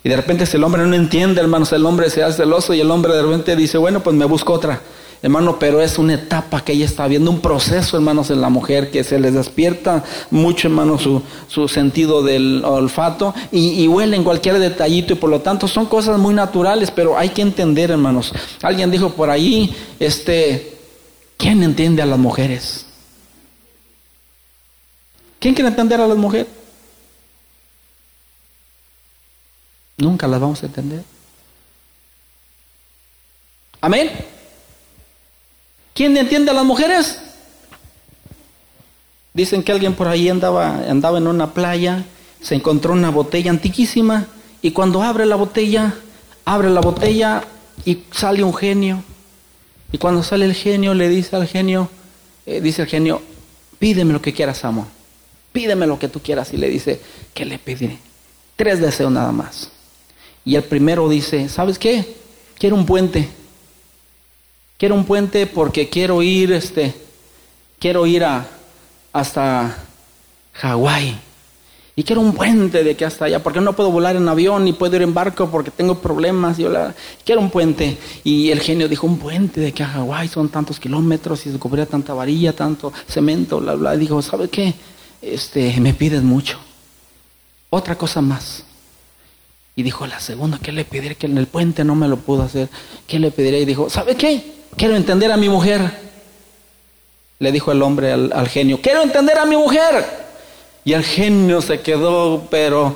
y de repente si el hombre no entiende, hermanos, el hombre se hace celoso y el hombre de repente dice, bueno, pues me busco otra. Hermano, pero es una etapa que ella está viendo, un proceso, hermanos, en la mujer que se les despierta mucho, hermano, su, su sentido del olfato y, y huele en cualquier detallito y por lo tanto son cosas muy naturales, pero hay que entender, hermanos. Alguien dijo por ahí, este, ¿quién entiende a las mujeres? ¿Quién quiere entender a las mujeres? Nunca las vamos a entender. Amén. ¿Quién entiende a las mujeres? Dicen que alguien por ahí andaba, andaba en una playa, se encontró una botella antiquísima y cuando abre la botella, abre la botella y sale un genio. Y cuando sale el genio le dice al genio, eh, dice el genio, pídeme lo que quieras, amo. Pídeme lo que tú quieras. Y le dice, ¿qué le pediré? Tres deseos nada más. Y el primero dice, ¿sabes qué? Quiero un puente. Quiero un puente porque quiero ir, este, quiero ir a, hasta Hawái. Y quiero un puente de que hasta allá, porque no puedo volar en avión ni puedo ir en barco porque tengo problemas. Yo la, quiero un puente. Y el genio dijo, un puente de que a Hawái son tantos kilómetros y se cubría tanta varilla, tanto cemento, bla, bla. Y dijo, ¿sabe qué? Este, me pides mucho. Otra cosa más. Y dijo, la segunda, ¿qué le pediré? Que en el puente no me lo pudo hacer. ¿Qué le pediré? Y dijo, ¿sabe qué? Quiero entender a mi mujer. Le dijo el hombre al, genio, quiero entender a mi mujer. Y el genio se quedó, pero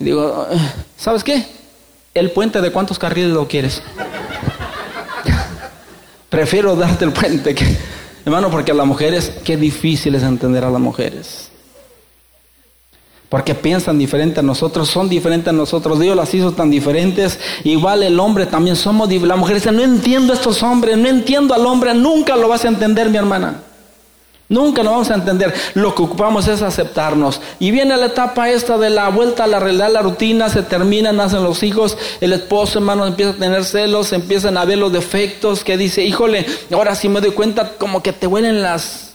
digo, ¿sabes qué? El puente de cuántos carriles lo quieres. *laughs* Prefiero darte el puente hermano, porque a las mujeres, qué difícil es entender a las mujeres porque piensan diferente a nosotros, son diferentes a nosotros, Dios las hizo tan diferentes, igual el hombre también somos, la mujer dice, no entiendo a estos hombres, no entiendo al hombre, nunca lo vas a entender mi hermana, nunca lo vamos a entender, lo que ocupamos es aceptarnos, y viene la etapa esta de la vuelta a la realidad, la rutina, se termina, nacen los hijos, el esposo hermano empieza a tener celos, empiezan a ver los defectos, que dice, híjole, ahora sí me doy cuenta como que te huelen las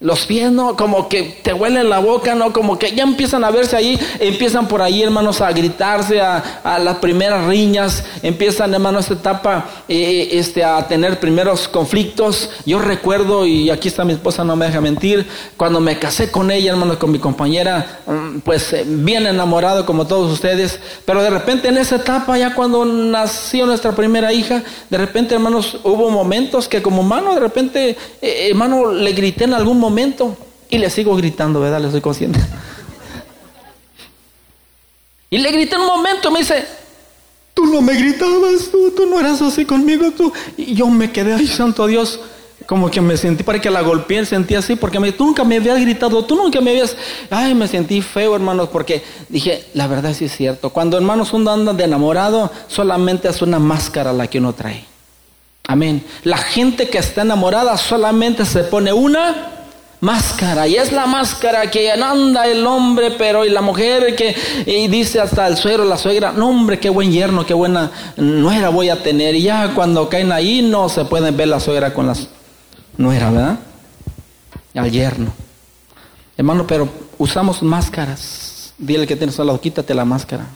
los pies, ¿no? Como que te huele la boca, ¿no? Como que ya empiezan a verse ahí, empiezan por ahí, hermanos, a gritarse, a, las primeras riñas, empiezan, hermanos, esta etapa, eh, este, a tener primeros conflictos. Yo recuerdo, y aquí está mi esposa, no me deja mentir, cuando me casé con ella, hermanos, con mi compañera, mm, pues eh, bien enamorado como todos ustedes, pero de repente en esa etapa, ya cuando nació nuestra primera hija, de repente, hermanos, hubo momentos que como hermano, de repente, eh, hermano, le grité en algún momento, momento y le sigo gritando, ¿verdad? Le soy consciente. Y le grité en un momento, me dice, tú no me gritabas, tú, tú no eras así conmigo, tú. Y yo me quedé, ay, santo Dios, como que me sentí, para que la golpeé, sentí así, porque me, tú nunca me habías gritado, tú nunca me habías, ay, me sentí feo, hermanos, porque dije, la verdad sí es cierto, cuando hermanos uno anda de enamorado, solamente es una máscara la que uno trae. Amén. La gente que está enamorada solamente se pone una máscara y es la máscara que anda el hombre pero y la mujer que y dice hasta el suegro la suegra no hombre qué buen yerno qué buena nuera voy a tener y ya cuando caen ahí no se pueden ver la suegra con las nuera verdad al yerno. Hermano pero usamos máscaras. Dile que tienes al lado quítate la máscara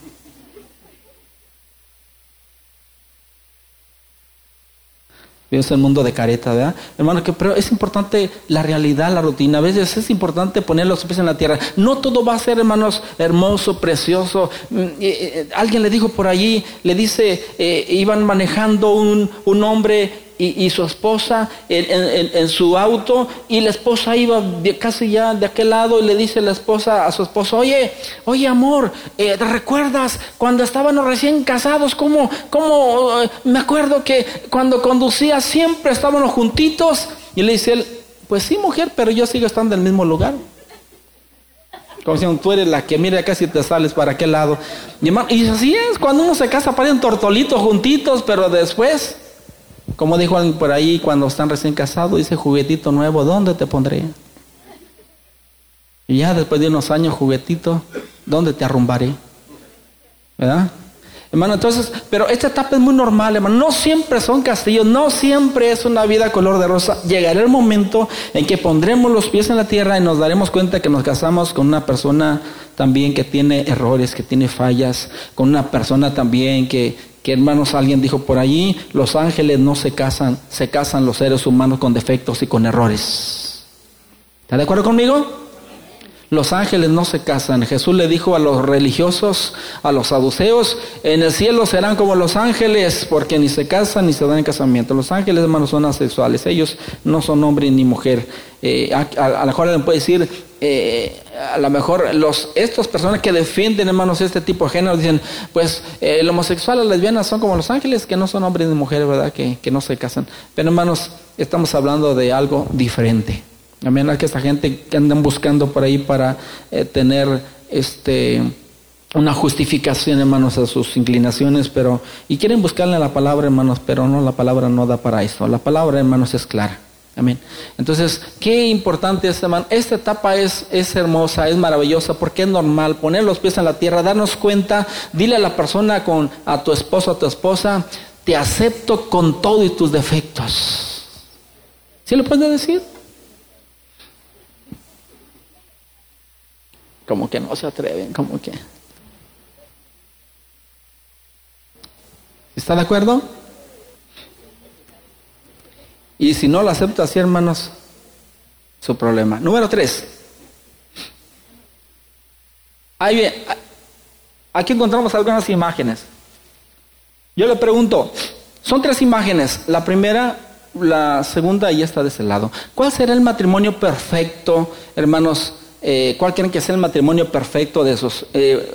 es el mundo de careta, ¿verdad? Hermano, que pero es importante la realidad, la rutina. A veces es importante poner los pies en la tierra. No todo va a ser, hermanos, hermoso, precioso. Mm, eh, eh, alguien le dijo por allí, le dice, eh, iban manejando un, un hombre y, su esposa en, su auto y la esposa iba casi ya de aquel lado y le dice la esposa a su esposo, oye, oye amor, eh, ¿te recuerdas cuando estábamos recién casados? ¿Cómo, cómo eh, me acuerdo que cuando conducía siempre estábamos juntitos? Y le dice él, pues sí mujer, pero yo sigo estando en el mismo lugar. Como si tú eres la que mira casi te sales para aquel lado. Y, y así es, cuando uno se casa parecen tortolitos juntitos, pero después como dijo alguien por ahí cuando están recién casados, dice juguetito nuevo, ¿dónde te pondré? Y ya después de unos años, juguetito, ¿dónde te arrumbaré? ¿Verdad? Hermano, entonces, pero esta etapa es muy normal, hermano. No siempre son castillos, no siempre es una vida color de rosa. Llegará el momento en que pondremos los pies en la tierra y nos daremos cuenta que nos casamos con una persona también que tiene errores, que tiene fallas, con una persona también que, que hermanos, alguien dijo por allí, los ángeles no se casan, se casan los seres humanos con defectos y con errores. ¿Está de acuerdo conmigo? Los ángeles no se casan. Jesús le dijo a los religiosos, a los saduceos, en el cielo serán como los ángeles, porque ni se casan ni se dan en casamiento. Los ángeles, hermanos, son asexuales. Ellos no son hombre ni mujer. Eh, a, lo mejor le puede decir, eh, a lo mejor los, estas personas que defienden, hermanos, este tipo de género, dicen, pues eh, el homosexual, las lesbianas son como los ángeles, que no son hombres ni mujeres, ¿verdad? Que, que no se casan. Pero hermanos, estamos hablando de algo diferente. Amén, que esta gente que andan buscando por ahí para eh, tener este una justificación, hermanos, a sus inclinaciones, pero y quieren buscarle la palabra, hermanos, pero no, la palabra no da para eso. La palabra, hermanos, es clara. Amén. Entonces, qué importante es, hermano. Esta etapa es, es hermosa, es maravillosa, porque es normal poner los pies en la tierra, darnos cuenta, dile a la persona con a tu esposo, a tu esposa, te acepto con todo y tus defectos. ¿Sí lo puedes decir? Como que no se atreven, como que. ¿Está de acuerdo? Y si no lo acepta así, hermanos, su problema. Número tres. Ahí, aquí encontramos algunas imágenes. Yo le pregunto, son tres imágenes. La primera, la segunda y esta de ese lado. ¿Cuál será el matrimonio perfecto, hermanos? Eh, ¿Cuál quieren que sea el matrimonio perfecto de esos? Eh,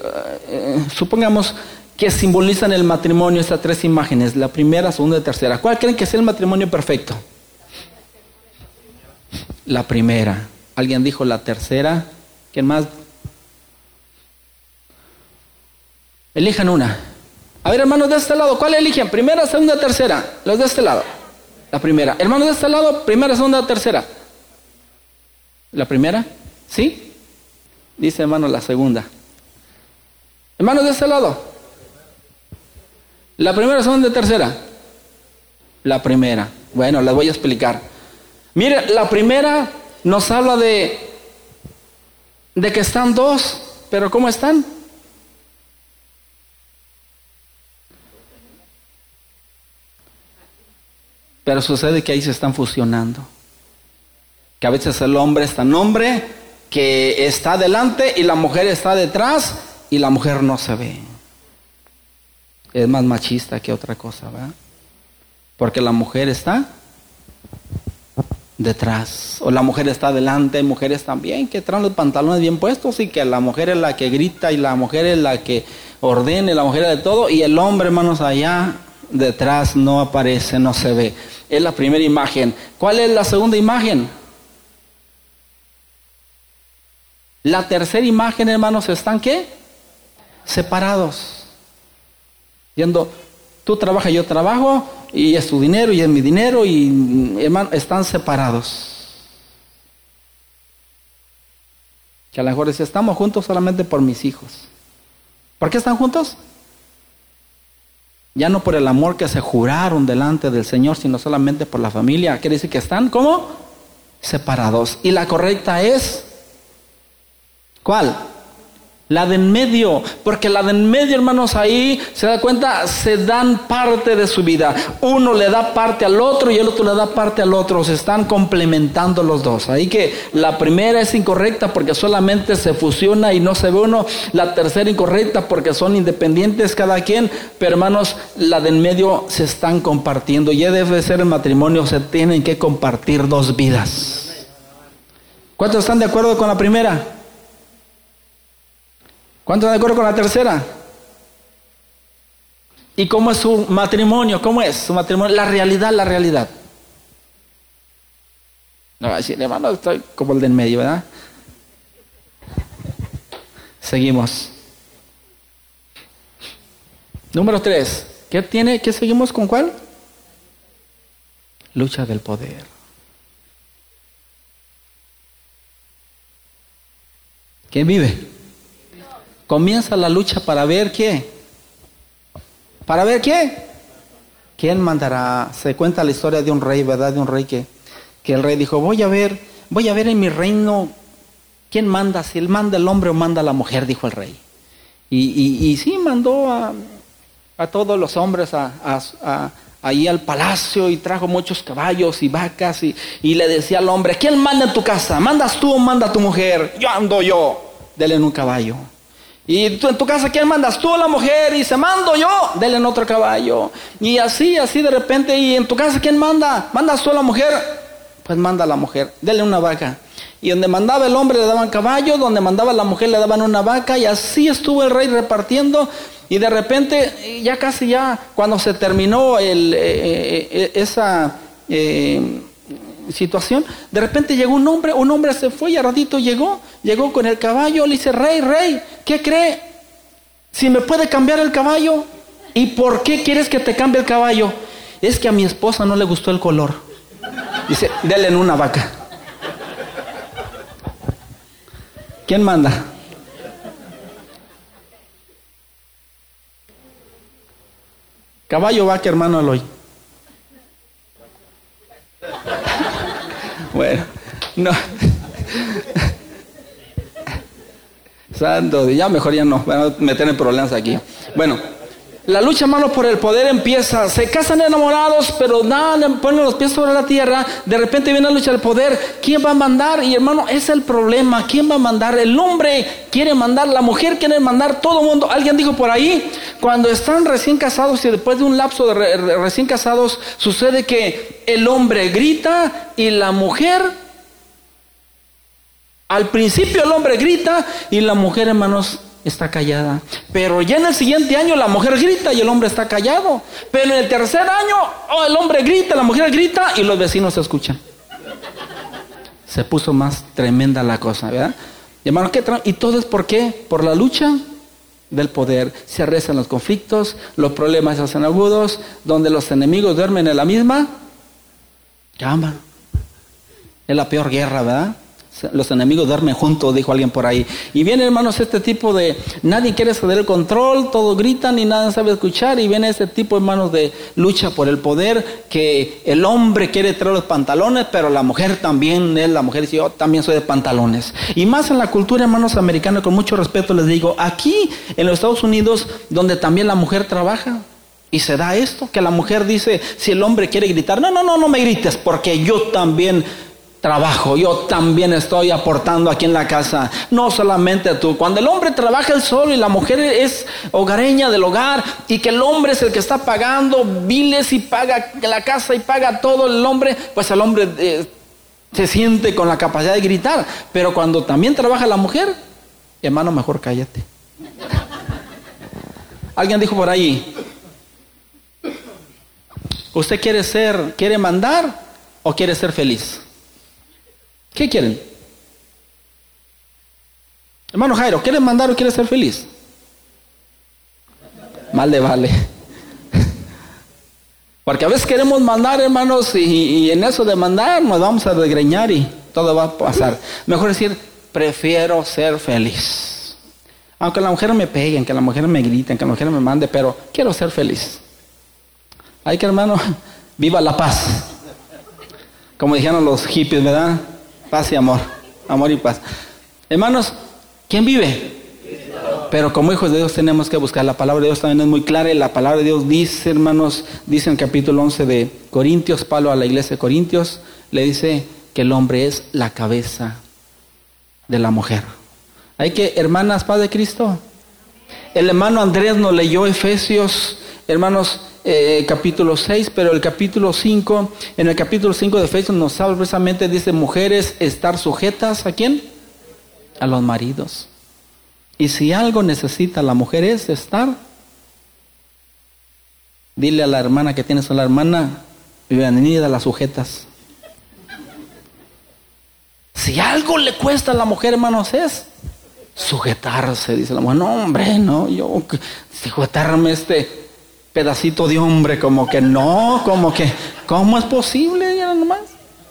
eh, supongamos que simbolizan el matrimonio estas tres imágenes, la primera, segunda y tercera. ¿Cuál creen que sea el matrimonio perfecto? La primera. ¿Alguien dijo la tercera? ¿Quién más? Elijan una. A ver, hermanos de este lado, ¿cuál eligen? ¿Primera, segunda, tercera? Los de este lado. La primera. Hermanos de este lado, primera, segunda, tercera. ¿La primera? ¿Sí? Dice hermano la segunda. Hermanos de este lado. ¿La primera, segunda, tercera? La primera. Bueno, les voy a explicar. Mire, la primera nos habla de, de que están dos, pero ¿cómo están? Pero sucede que ahí se están fusionando. Que a veces el hombre es tan hombre que está delante y la mujer está detrás y la mujer no se ve es más machista que otra cosa, ¿verdad? Porque la mujer está detrás, o la mujer está delante, mujeres también que traen los pantalones bien puestos y que la mujer es la que grita y la mujer es la que ordena la mujer es de todo y el hombre, hermanos, allá detrás no aparece, no se ve. Es la primera imagen. ¿Cuál es la segunda imagen? La tercera imagen, hermanos, están qué? Separados. Yendo, tú trabajas, yo trabajo, y es tu dinero y es mi dinero y hermano, están separados. Que a lo mejor dice, estamos juntos solamente por mis hijos. ¿Por qué están juntos? Ya no por el amor que se juraron delante del Señor, sino solamente por la familia. Quiere decir que están como separados. Y la correcta es, ¿cuál? La de en medio, porque la de en medio, hermanos, ahí se da cuenta, se dan parte de su vida. Uno le da parte al otro y el otro le da parte al otro. Se están complementando los dos. Ahí que la primera es incorrecta porque solamente se fusiona y no se ve uno. La tercera incorrecta porque son independientes cada quien. Pero hermanos, la de en medio se están compartiendo. Ya debe ser el matrimonio, se tienen que compartir dos vidas. ¿Cuántos están de acuerdo con la primera? ¿Cuántos están de acuerdo con la tercera? ¿Y cómo es su matrimonio? ¿Cómo es su matrimonio? La realidad, la realidad. No va a decir, hermano, estoy como el de en medio, ¿verdad? Seguimos. Número tres. ¿Qué tiene? ¿Qué seguimos con cuál? Lucha del poder. ¿Quién vive? Comienza la lucha para ver qué. ¿Para ver qué? ¿Quién mandará? Se cuenta la historia de un rey, ¿verdad? De un rey que, que el rey dijo, voy a ver, voy a ver en mi reino quién manda, si él manda el hombre o manda la mujer, dijo el rey. Y, y, sí, mandó a, a, todos los hombres a, a, ahí al palacio y trajo muchos caballos y vacas y, y, le decía al hombre, ¿quién manda en tu casa? ¿Mandas tú o manda tu mujer? Yo ando yo. Dele en un caballo. Y tú en tu casa, ¿quién mandas? Tú la mujer. Y se mando yo, denle en otro caballo. Y así, así de repente. Y en tu casa, ¿quién manda? ¿Mandas tú a la mujer? Pues manda a la mujer, denle una vaca. Y donde mandaba el hombre le daban caballo, donde mandaba la mujer le daban una vaca. Y así estuvo el rey repartiendo. Y de repente, ya casi ya, cuando se terminó el, eh, eh, eh, esa situación, de repente llegó un hombre, un hombre se fue y a ratito llegó, llegó con el caballo, le dice, rey, rey, ¿qué cree? Si me puede cambiar el caballo, ¿y por qué quieres que te cambie el caballo? Es que a mi esposa no le gustó el color. Dice, dele en una vaca. ¿Quién manda? Caballo vaca, hermano Eloy. Bueno, no. Santo, ya mejor ya no, van a meter en problemas aquí. Bueno, la lucha, hermano, por el poder empieza. Se casan enamorados, pero nada, ponen los pies sobre la tierra. De repente viene la lucha del poder. ¿Quién va a mandar? Y hermano, es el problema. ¿Quién va a mandar? El hombre quiere mandar, la mujer quiere mandar, todo el mundo. Alguien dijo por ahí, cuando están recién casados y después de un lapso de recién casados, sucede que el hombre grita y la mujer al principio el hombre grita y la mujer, hermanos, está callada. Pero ya en el siguiente año la mujer grita y el hombre está callado. Pero en el tercer año oh, el hombre grita, la mujer grita y los vecinos se escuchan. Se puso más tremenda la cosa, ¿verdad? Y, hermanos, ¿qué ¿y todo es por qué? Por la lucha del poder. Se arrestan los conflictos, los problemas se hacen agudos, donde los enemigos duermen en la misma cama. Es la peor guerra, ¿verdad? Los enemigos duermen juntos, dijo alguien por ahí. Y viene, hermanos, este tipo de, nadie quiere ceder el control, todos gritan y nadie sabe escuchar. Y viene este tipo, hermanos, de lucha por el poder, que el hombre quiere traer los pantalones, pero la mujer también, él, la mujer dice, yo también soy de pantalones. Y más en la cultura, hermanos, americana, con mucho respeto les digo, aquí en los Estados Unidos, donde también la mujer trabaja, y se da esto, que la mujer dice, si el hombre quiere gritar, no, no, no, no me grites, porque yo también trabajo, yo también estoy aportando aquí en la casa, no solamente tú. Cuando el hombre trabaja el solo y la mujer es hogareña del hogar y que el hombre es el que está pagando biles y paga la casa y paga todo el hombre, pues el hombre eh, se siente con la capacidad de gritar. Pero cuando también trabaja la mujer, hermano, mejor cállate. Alguien dijo por ahí, ¿usted quiere ser, quiere mandar o quiere ser feliz? ¿Qué quieren? Hermano Jairo, ¿quieres mandar o quieres ser feliz? Mal de vale. *laughs* Porque a veces queremos mandar, hermanos, y, en eso de mandar nos vamos a desgreñar y todo va a pasar. Mejor decir, prefiero ser feliz. Aunque la mujer me pegue, que la mujer me grite, que la mujer me mande, pero quiero ser feliz. Hay que, hermano, *laughs* viva la paz. Como dijeron los hippies, ¿verdad? Paz y amor. Amor y paz. Hermanos, ¿quién vive? Pero como hijos de Dios tenemos que buscar. La palabra de Dios también es muy clara y la palabra de Dios dice, hermanos, dice en capítulo 11 de Corintios, Pablo a la iglesia de Corintios, le dice que el hombre es la cabeza de la mujer. Hay que, hermanas, Padre Cristo. El hermano Andrés nos leyó Efesios, hermanos, eh, capítulo 6, pero el capítulo 5, en el capítulo 5 de Efesios nos habla precisamente, dice, mujeres estar sujetas a quién? A los maridos. Y si algo necesita la mujer es estar, dile a la hermana que tienes a la hermana, bienvenida a las sujetas. Si algo le cuesta a la mujer, hermanos, es sujetarse, dice la mujer. No, hombre, no, yo sujetarme este pedacito de hombre, como que no, como que, ¿cómo es posible? Nomás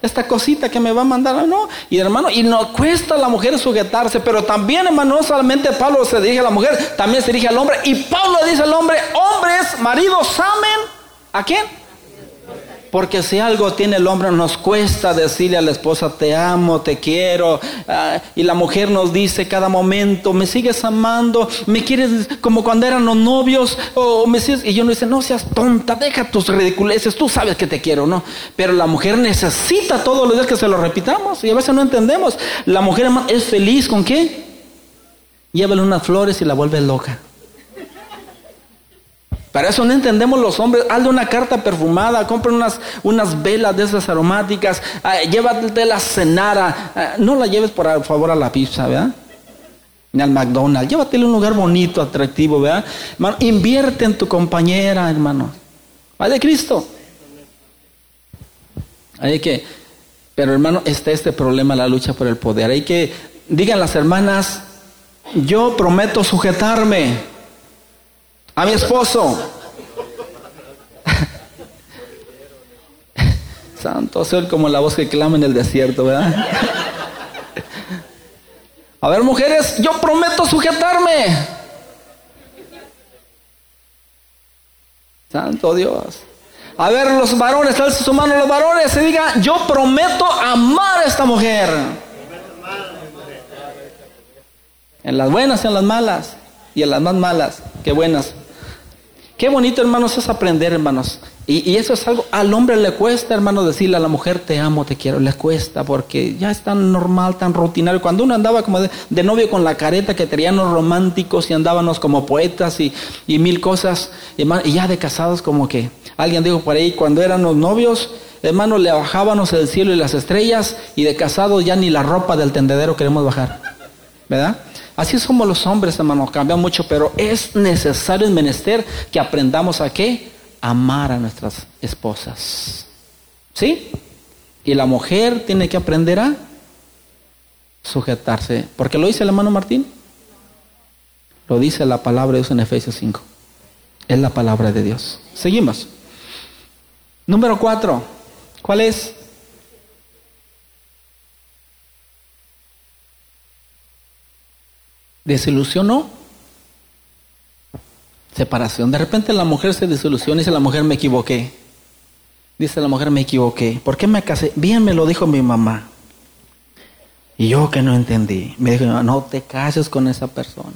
esta cosita que me va a mandar, no, y hermano, y no cuesta a la mujer sujetarse, pero también, hermano, no solamente Pablo se dirige a la mujer, también se dirige al hombre, y Pablo dice al hombre, hombres, maridos, amen, ¿a quién? Porque si algo tiene el hombre, nos cuesta decirle a la esposa, te amo, te quiero. Ah, y la mujer nos dice cada momento, me sigues amando, me quieres como cuando eran los novios. O me y yo no dice, no seas tonta, deja tus ridiculeces, tú sabes que te quiero, ¿no? Pero la mujer necesita todos los días que se lo repitamos y a veces no entendemos. La mujer es feliz con qué? Llévale unas flores y la vuelve loca. Para eso no entendemos los hombres. Hazle una carta perfumada, compra unas, unas velas de esas aromáticas, ah, llévate la cenara. Ah, no la lleves por favor a la pizza, ¿verdad? Ni al McDonald's. Llévatele un lugar bonito, atractivo, ¿verdad? Hermano, invierte en tu compañera, hermano. Hay de Cristo. Hay que, pero hermano, está este problema, la lucha por el poder. Hay que, digan las hermanas, yo prometo sujetarme a mi esposo. *laughs* Santo ser como la voz que clama en el desierto, ¿verdad? A ver, mujeres, yo prometo sujetarme. Santo Dios. A ver, los varones, tal su mano los varones, se diga, yo prometo amar a esta mujer. En las buenas y en las malas. Y en las más malas que buenas. Qué bonito, hermanos, es aprender, hermanos. Y, eso es algo, al hombre le cuesta, hermano, decirle a la mujer, te amo, te quiero, le cuesta, porque ya es tan normal, tan rutinario. Cuando uno andaba como de, novio con la careta que teníamos románticos y andábamos como poetas y, mil cosas, y, y ya de casados como que, alguien dijo por ahí, cuando éramos novios, hermano, le bajábamos el cielo y las estrellas, y de casados ya ni la ropa del tendedero queremos bajar. ¿Verdad? Así somos los hombres, hermanos, cambian mucho, pero es necesario, es menester que aprendamos a qué? Amar a nuestras esposas. ¿Sí? Y la mujer tiene que aprender a sujetarse. ¿Por qué lo dice el hermano Martín? Lo dice la palabra de Dios en Efesios 5. Es la palabra de Dios. Seguimos. Número cuatro. ¿Cuál es? Desilusionó. Separación. De repente la mujer se desilusiona y dice la mujer me equivoqué. Dice la mujer me equivoqué. ¿Por qué me casé? Bien me lo dijo mi mamá. Y yo que no entendí. Me dijo, no te cases con esa persona.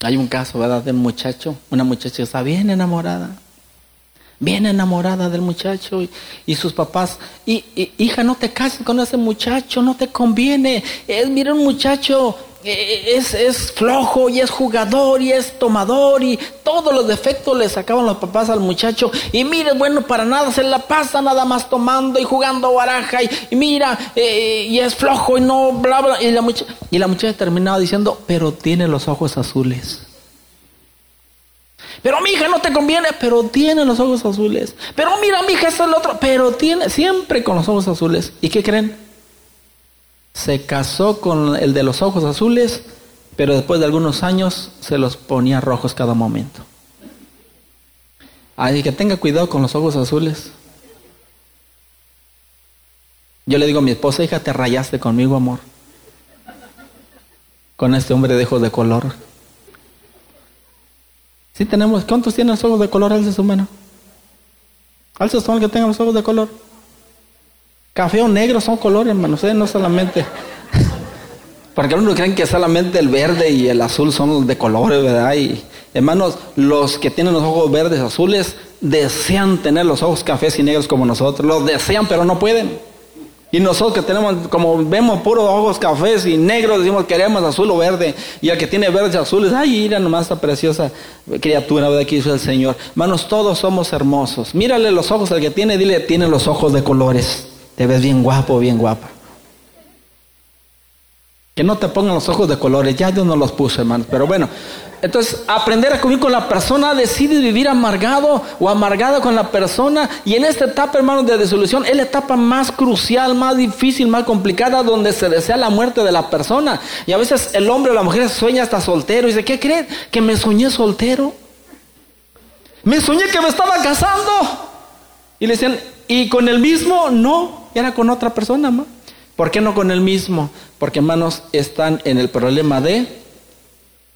Hay un caso, ¿verdad? De un muchacho. Una muchacha está bien enamorada bien enamorada del muchacho y, sus papás, y, hija, no te cases con ese muchacho, no te conviene. Es, mira, un muchacho eh, es, es, flojo y es jugador y es tomador y todos los defectos le sacaban los papás al muchacho. Y mire, bueno, para nada, se la pasa nada más tomando y jugando baraja y, mira, eh, y es flojo y no, bla, bla. Y la, y la muchacha terminaba diciendo, pero tiene los ojos azules. Pero mi hija no te conviene, pero tiene los ojos azules. Pero mira, mi hija es el otro, pero tiene siempre con los ojos azules. ¿Y qué creen? Se casó con el de los ojos azules, pero después de algunos años se los ponía rojos cada momento. Ay, que tenga cuidado con los ojos azules. Yo le digo a mi esposa, hija, te rayaste conmigo, amor. Con este hombre de ojos de color. Sí tenemos, ¿cuántos tienen los ojos de color, alza su mano? Alza su que tengan los ojos de color. Café o negro son colores, hermano, ¿eh? no solamente. *laughs* Porque algunos creen que solamente el verde y el azul son los de colores, ¿verdad? Y hermanos, los que tienen los ojos verdes, azules, desean tener los ojos cafés y negros como nosotros. Los desean, pero no pueden. Y nosotros que tenemos, como vemos puros ojos cafés y negros, decimos queremos azul o verde. Y el que tiene verdes azules, ay, mira nomás esta preciosa criatura de aquí hizo el Señor. Hermanos, todos somos hermosos. Mírale los ojos al que tiene, dile, tiene los ojos de colores. Te ves bien guapo, bien guapa. Que no te pongan los ojos de colores, ya Dios no los puso, hermanos. Pero bueno, entonces aprender a convivir con la persona, decide vivir amargado o amargado con la persona. Y en esta etapa, hermanos, de disolución, es la etapa más crucial, más difícil, más complicada, donde se desea la muerte de la persona. Y a veces el hombre o la mujer sueña hasta soltero y dice, ¿qué creen? Que me soñé soltero. Me soñé que me estaba casando. Y le decían, ¿y con el mismo? No, era con otra persona, más. ¿Por qué no con el mismo? Porque hermanos están en el problema de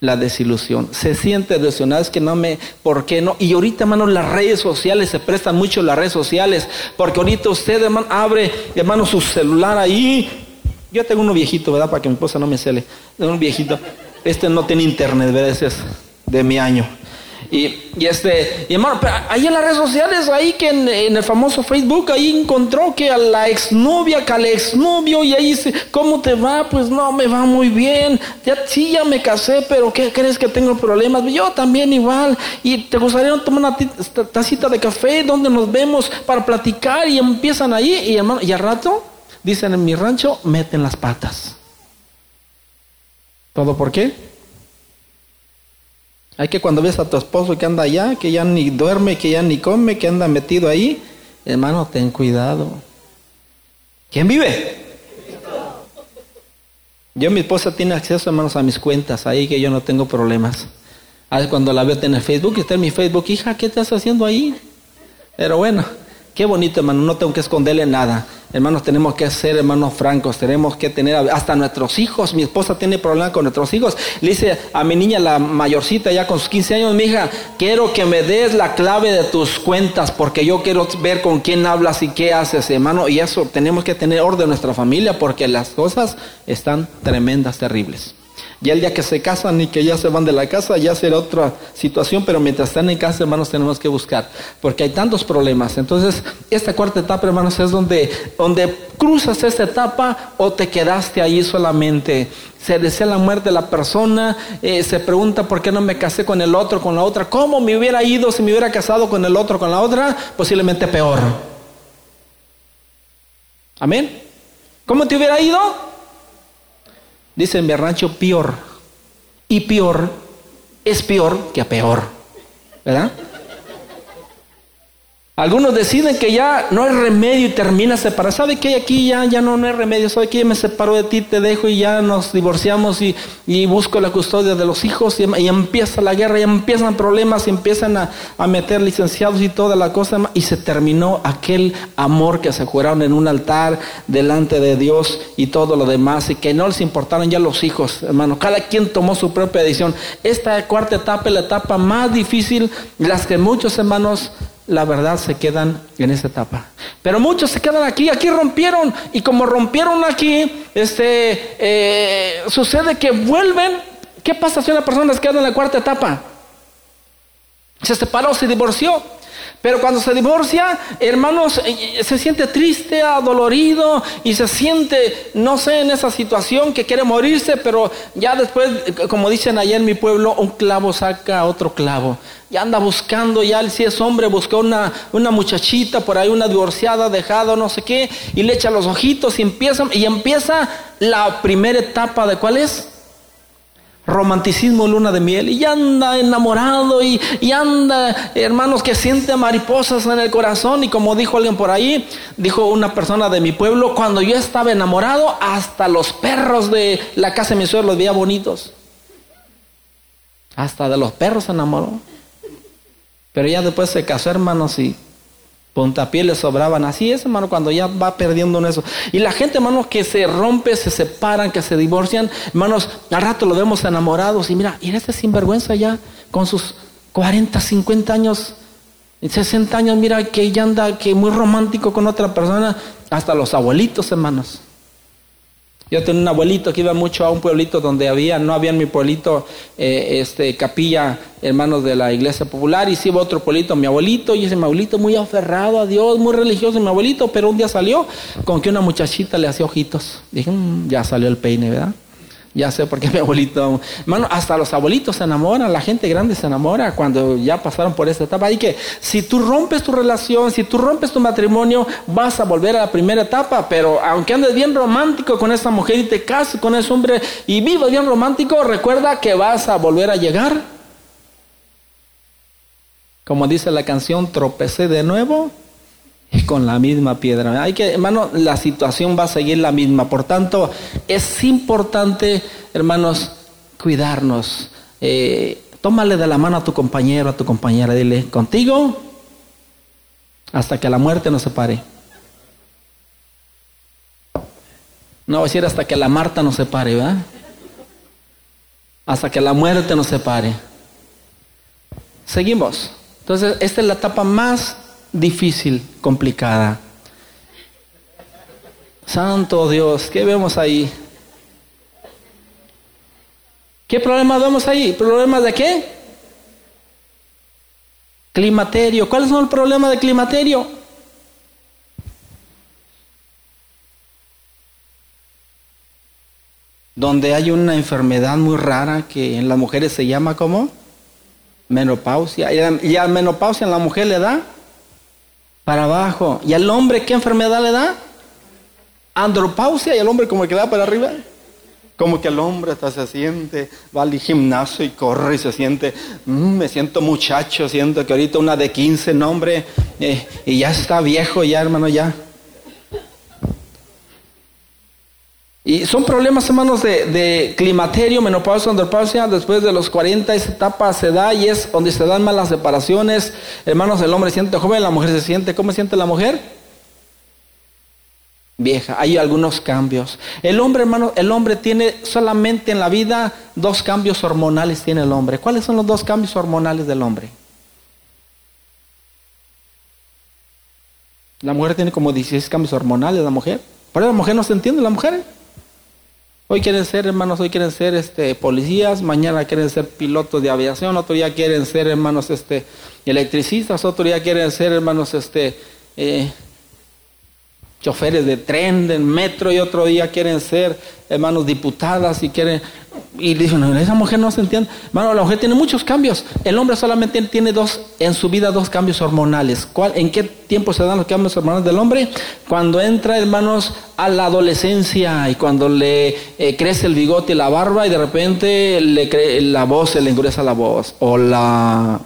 la desilusión. Se siente desilusionado, es que no me, ¿por qué no? Y ahorita, hermanos, las redes sociales se prestan mucho las redes sociales, porque ahorita usted, hermano, abre, hermano, su celular ahí. Yo tengo uno viejito, ¿verdad? Para que mi esposa no me cele. Tengo un viejito. Este no tiene internet, ¿verdad? Ese es de mi año. Y, este, y hermano, ahí en las redes sociales, ahí que en, el famoso Facebook, ahí encontró que a la exnovia, que al exnovio, y ahí dice, ¿cómo te va? Pues no, me va muy bien. Ya, sí, ya me casé, pero ¿qué crees que tengo problemas? Yo también igual. Y te gustaría tomar una tacita de café donde nos vemos para platicar y empiezan ahí, y hermano, y al rato, dicen en mi rancho, meten las patas. ¿Todo por qué? Hay que cuando ves a tu esposo que anda allá, que ya ni duerme, que ya ni come, que anda metido ahí, hermano, ten cuidado. ¿Quién vive? Yo, mi esposa tiene acceso, hermanos, a mis cuentas, ahí que yo no tengo problemas. A veces cuando la veo en el Facebook, está en mi Facebook, hija, ¿qué estás haciendo ahí? Pero bueno, qué bonito, hermano, no tengo que esconderle nada. Hermanos, tenemos que ser hermanos francos, tenemos que tener hasta nuestros hijos. Mi esposa tiene problemas con nuestros hijos. Le dice a mi niña, la mayorcita, ya con sus 15 años, mi hija, quiero que me des la clave de tus cuentas porque yo quiero ver con quién hablas y qué haces, hermano. Y eso tenemos que tener orden en nuestra familia porque las cosas están tremendas, terribles. Y el día que se casan y que ya se van de la casa, ya será otra situación, pero mientras están en casa, hermanos, tenemos que buscar, porque hay tantos problemas. Entonces, esta cuarta etapa, hermanos, es donde, donde cruzas esta etapa o te quedaste ahí solamente. Se desea la muerte de la persona, eh, se pregunta por qué no me casé con el otro, con la otra. ¿Cómo me hubiera ido si me hubiera casado con el otro, con la otra? Posiblemente peor. Amén. ¿Cómo te hubiera ido? Dice en mi rancho, peor. Y peor es peor que a peor. ¿Verdad? Algunos deciden que ya no hay remedio y termina separado. ¿Sabe que aquí ya, ya no, no hay remedio? ¿Sabe que me separo de ti, te dejo y ya nos divorciamos y, busco la custodia de los hijos y, empieza la guerra y empiezan problemas y empiezan a, meter licenciados y toda la cosa y se terminó aquel amor que se juraron en un altar delante de Dios y todo lo demás y que no les importaron ya los hijos, hermano. Cada quien tomó su propia decisión. Esta cuarta etapa es la etapa más difícil, las que muchos hermanos la verdad se quedan en esa etapa. Pero muchos se quedan aquí, aquí rompieron y como rompieron aquí, este, eh, sucede que vuelven. ¿Qué pasa si una persona se queda en la cuarta etapa? Se separó, se divorció. Pero cuando se divorcia, hermanos, eh, se siente triste, adolorido y se siente, no sé, en esa situación que quiere morirse, pero ya después, como dicen allá en mi pueblo, un clavo saca otro clavo. Ya anda buscando, ya si es hombre, buscó una, una muchachita por ahí, una divorciada, dejada, no sé qué, y le echa los ojitos y empieza, y empieza la primera etapa de cuál es romanticismo luna de miel y anda enamorado y, anda, hermanos, que siente mariposas en el corazón y como dijo alguien por ahí, dijo una persona de mi pueblo, cuando yo estaba enamorado, hasta los perros de la casa de mi suegro los veía bonitos. Hasta de los perros se enamoró. Pero ya después se casó, hermanos, y puntapié le sobraban. Así es, hermano, cuando ya va perdiendo en eso. Y la gente, hermanos, que se rompe, se separan, que se divorcian, hermanos, al rato lo vemos enamorados. Y mira, y este sinvergüenza ya, con sus 40, 50 años, 60 años, mira que ya anda que muy romántico con otra persona, hasta los abuelitos, hermanos. Yo tenía un abuelito que iba mucho a un pueblito donde había, no había en mi pueblito, eh, este, capilla, hermanos de la iglesia popular, y sí iba otro pueblito, mi abuelito, y ese mi abuelito muy aferrado a Dios, muy religioso, mi abuelito, pero un día salió con que una muchachita le hacía ojitos. Dije, mm, ya salió el peine, ¿verdad? Ya sé por qué *laughs* mi abuelito, hermano, hasta los abuelitos se enamoran, la gente grande se enamora cuando ya pasaron por esa etapa. Y que si tú rompes tu relación, si tú rompes tu matrimonio, vas a volver a la primera etapa. Pero aunque andes bien romántico con esa mujer y te cases con ese hombre y vivas bien romántico, recuerda que vas a volver a llegar. Como dice la canción, tropecé de nuevo con la misma piedra. Hay que, hermano, la situación va a seguir la misma. Por tanto, es importante, hermanos, cuidarnos. Eh, tómale de la mano a tu compañero, a tu compañera, dile, contigo hasta que la muerte nos separe. No voy a decir hasta que la Marta nos separe, ¿verdad? Hasta que la muerte nos separe. Seguimos. Entonces, esta es la etapa más difícil, complicada. Santo Dios, ¿qué vemos ahí? ¿Qué problemas vemos ahí? ¿Problemas de qué? Climaterio. ¿Cuáles son los problemas de climaterio? Donde hay una enfermedad muy rara que en las mujeres se llama como menopausia. Y a menopausia en la mujer le da para abajo. ¿Y al hombre qué enfermedad le da? Andropausia y el hombre como que da para arriba. Como que el hombre hasta se siente, va al gimnasio y corre y se siente, mm, me siento muchacho, siento que ahorita una de 15, nombre, eh, y ya está viejo, ya hermano, ya. Y son problemas, hermanos, de, climaterio, menopausia, andropausia. Después de los 40, esa etapa se da y es donde se dan más las separaciones. Hermanos, el hombre se siente joven, la mujer se siente. ¿Cómo se siente la mujer? Vieja. Hay algunos cambios. El hombre, hermano, el hombre tiene solamente en la vida dos cambios hormonales, tiene el hombre. ¿Cuáles son los dos cambios hormonales del hombre? La mujer tiene como 16 cambios hormonales, la mujer. Por eso la mujer no se entiende, la mujer. Hoy quieren ser, hermanos, hoy quieren ser este, policías, mañana quieren ser pilotos de aviación, otro día quieren ser, hermanos, este, electricistas, otro día quieren ser, hermanos, este, eh, choferes de tren, de metro, y otro día quieren ser, hermanos, diputadas y quieren... Y dicen, esa mujer no se entiende. Hermano, la mujer tiene muchos cambios. El hombre solamente tiene dos, en su vida, dos cambios hormonales. ¿Cuál, ¿En qué tiempo se dan los cambios hormonales del hombre? Cuando entra, hermanos, a la adolescencia y cuando le eh, crece el bigote y la barba y de repente le la voz, se le endurece la voz. O la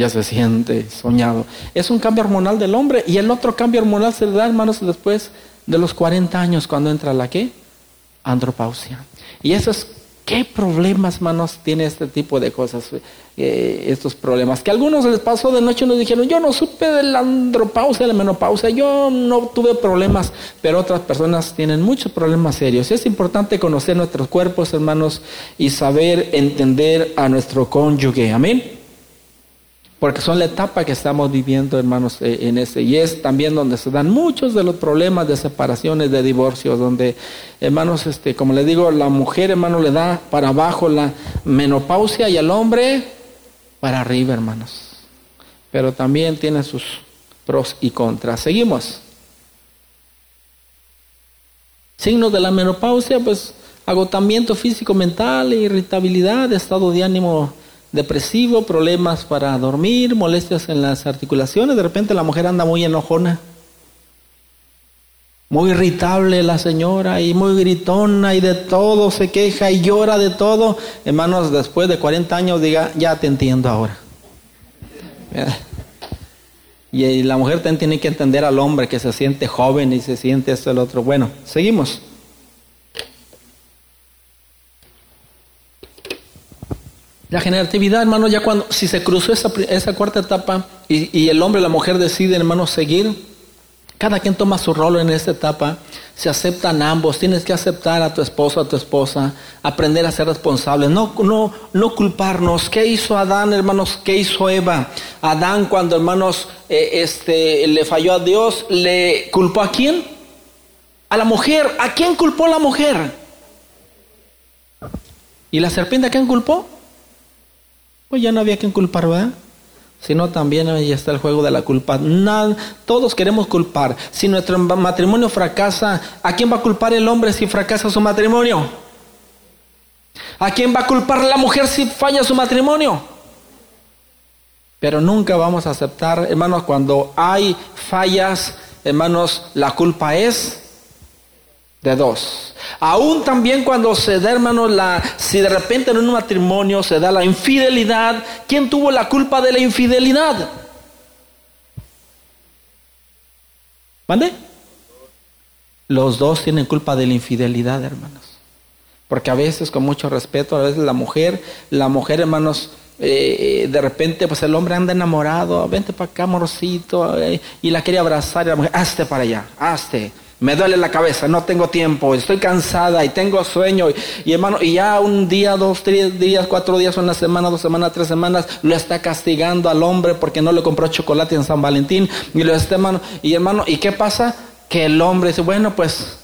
ya se siente soñado. Es un cambio hormonal del hombre y el otro cambio hormonal se da, hermanos, después de los 40 años cuando entra la qué? Andropausia. Y esos, ¿qué problemas, hermanos, tiene este tipo de cosas? Eh, estos problemas. Que a algunos les pasó de noche y nos dijeron, yo no supe de la andropausia, de la menopausia, yo no tuve problemas, pero otras personas tienen muchos problemas serios. Es importante conocer nuestros cuerpos, hermanos, y saber entender a nuestro cónyuge. Amén. Porque son la etapa que estamos viviendo, hermanos, eh, en ese. Y es también donde se dan muchos de los problemas de separaciones, de divorcios, donde, hermanos, este, como le digo, la mujer, hermano, le da para abajo la menopausia y el hombre para arriba, hermanos. Pero también tiene sus pros y contras. Seguimos. Signos de la menopausia, pues agotamiento físico, mental, irritabilidad, estado de ánimo depresivo, problemas para dormir, molestias en las articulaciones. De repente la mujer anda muy enojona, muy irritable la señora y muy gritona y de todo, se queja y llora de todo. Hermanos, después de 40 años diga, ya te entiendo ahora. Y la mujer también tiene que entender al hombre que se siente joven y se siente esto el otro. Bueno, seguimos. La generatividad, hermano, ya cuando, si se cruzó esa, esa cuarta etapa y, y el hombre y la mujer deciden, hermano, seguir, cada quien toma su rol en esta etapa, se aceptan ambos, tienes que aceptar a tu esposo, a tu esposa, aprender a ser responsable, no, no, no culparnos. ¿Qué hizo Adán, hermanos? ¿Qué hizo Eva? Adán cuando, hermanos, eh, este, le falló a Dios, ¿le culpó a quién? A la mujer. ¿A quién culpó la mujer? ¿Y la serpiente a quién culpó? Pues ya no había quien culpar, ¿verdad? Sino también ahí está el juego de la culpa. Todos queremos culpar. Si nuestro matrimonio fracasa, ¿a quién va a culpar el hombre si fracasa su matrimonio? ¿A quién va a culpar la mujer si falla su matrimonio? Pero nunca vamos a aceptar, hermanos, cuando hay fallas, hermanos, la culpa es de dos. Aún también cuando se da, hermano, la, si de repente en un matrimonio se da la infidelidad, ¿quién tuvo la culpa de la infidelidad? ¿Mande? Los dos tienen culpa de la infidelidad, hermanos. Porque a veces, con mucho respeto, a veces la mujer, la mujer, hermanos, eh, de repente, pues el hombre anda enamorado, vente para acá, amorcito, eh, y la quiere abrazar, y la mujer, hazte para allá, hazte me duele la cabeza, no tengo tiempo, estoy cansada y tengo sueño. Y, hermano, y ya un día, dos, tres días, cuatro días, una semana, dos semanas, tres semanas, lo está castigando al hombre porque no le compró chocolate en San Valentín. Y lo está, hermano, y hermano, ¿y qué pasa? Que el hombre dice, bueno, pues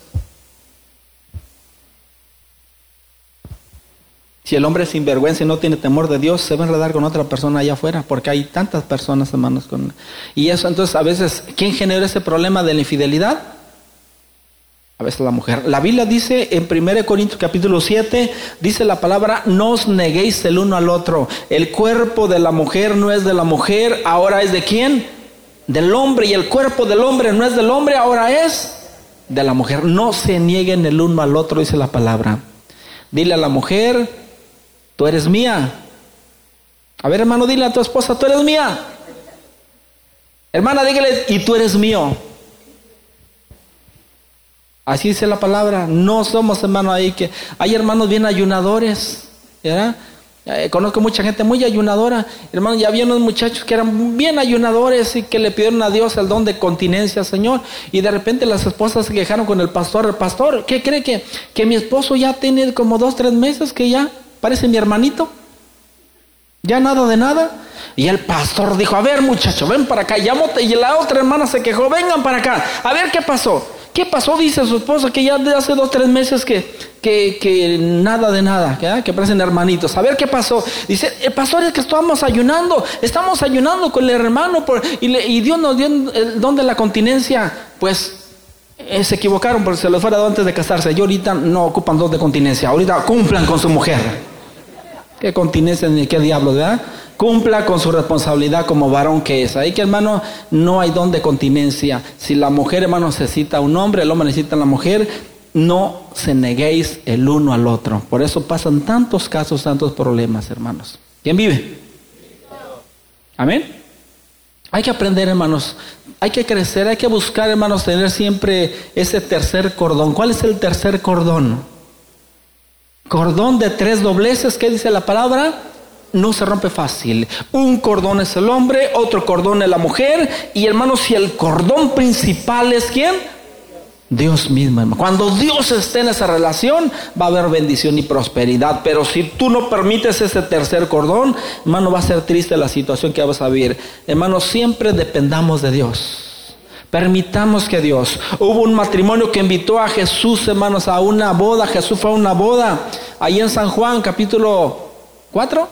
Si el hombre es sinvergüenza y no tiene temor de Dios, se va a enredar con otra persona allá afuera, porque hay tantas personas, hermanos. Con... Y eso, entonces, a veces, ¿quién genera ese problema de la infidelidad? A veces la mujer. La Biblia dice en 1 Corintios capítulo 7, dice la palabra, no os neguéis el uno al otro. El cuerpo de la mujer no es de la mujer, ahora es de quién? Del hombre. Y el cuerpo del hombre no es del hombre, ahora es de la mujer. No se nieguen el uno al otro, dice la palabra. Dile a la mujer, tú eres mía. A ver, hermano, dile a tu esposa, tú eres mía. Hermana, dígale, y tú eres mío. Así dice la palabra. No somos hermanos ahí que hay hermanos bien ayunadores. ¿verdad? Eh, conozco mucha gente muy ayunadora. Hermano, ya había unos muchachos que eran bien ayunadores y que le pidieron a Dios el don de continencia, Señor. Y de repente las esposas se quejaron con el pastor. El pastor, ¿qué cree que, que mi esposo ya tiene como dos, tres meses que ya parece mi hermanito? Ya nada de nada. Y el pastor dijo, a ver muchacho, ven para acá. Y la otra hermana se quejó, vengan para acá. A ver qué pasó. ¿Qué pasó? Dice su esposa que ya de hace dos, tres meses que, que, nada de nada, que parecen hermanitos. A ver qué pasó. Dice, el pastor es que estamos ayunando, estamos ayunando con el hermano y, Dios nos dio el don de la continencia. Pues eh, se equivocaron porque se les fuera antes de casarse. Y ahorita no ocupan dos de continencia, ahorita cumplan con su mujer. ¿Qué continencia ni qué diablo, verdad? Cumpla con su responsabilidad como varón que es. Ahí que hermano, no hay don de continencia. Si la mujer, hermano, necesita un hombre, el hombre necesita a la mujer, no se neguéis el uno al otro. Por eso pasan tantos casos, tantos problemas, hermanos. ¿Quién vive? Amén. Hay que aprender, hermanos. Hay que crecer, hay que buscar, hermanos, tener siempre ese tercer cordón. ¿Cuál es el tercer cordón? Cordón de tres dobleces, ¿qué dice la palabra? No se rompe fácil. Un cordón es el hombre, otro cordón es la mujer. Y hermanos, si el cordón principal es quién? Dios mismo, hermano. Cuando Dios esté en esa relación, va a haber bendición y prosperidad. Pero si tú no permites ese tercer cordón, hermano, va a ser triste la situación que vas a vivir. Hermano, siempre dependamos de Dios. Permitamos que Dios. Hubo un matrimonio que invitó a Jesús, hermanos, a una boda. Jesús fue a una boda. Ahí en San Juan, capítulo 4.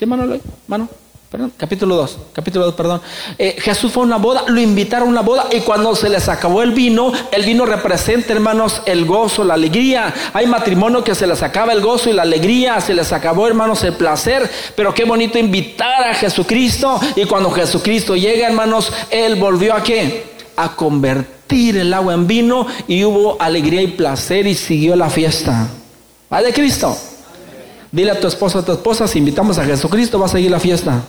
¿Sí, hermano? Mano, perdón, capítulo 2, capítulo 2, perdón. Eh, Jesús fue a una boda, lo invitaron a una boda y cuando se les acabó el vino, el vino representa, hermanos, el gozo, la alegría. Hay matrimonio que se les acaba el gozo y la alegría, se les acabó, hermanos, el placer, pero qué bonito invitar a Jesucristo y cuando Jesucristo llega, hermanos, Él volvió a qué? A convertir el agua en vino y hubo alegría y placer y siguió la fiesta. ¿Va de Cristo? Dile a tu esposa, a tu esposa, si invitamos a Jesucristo, va a seguir la fiesta.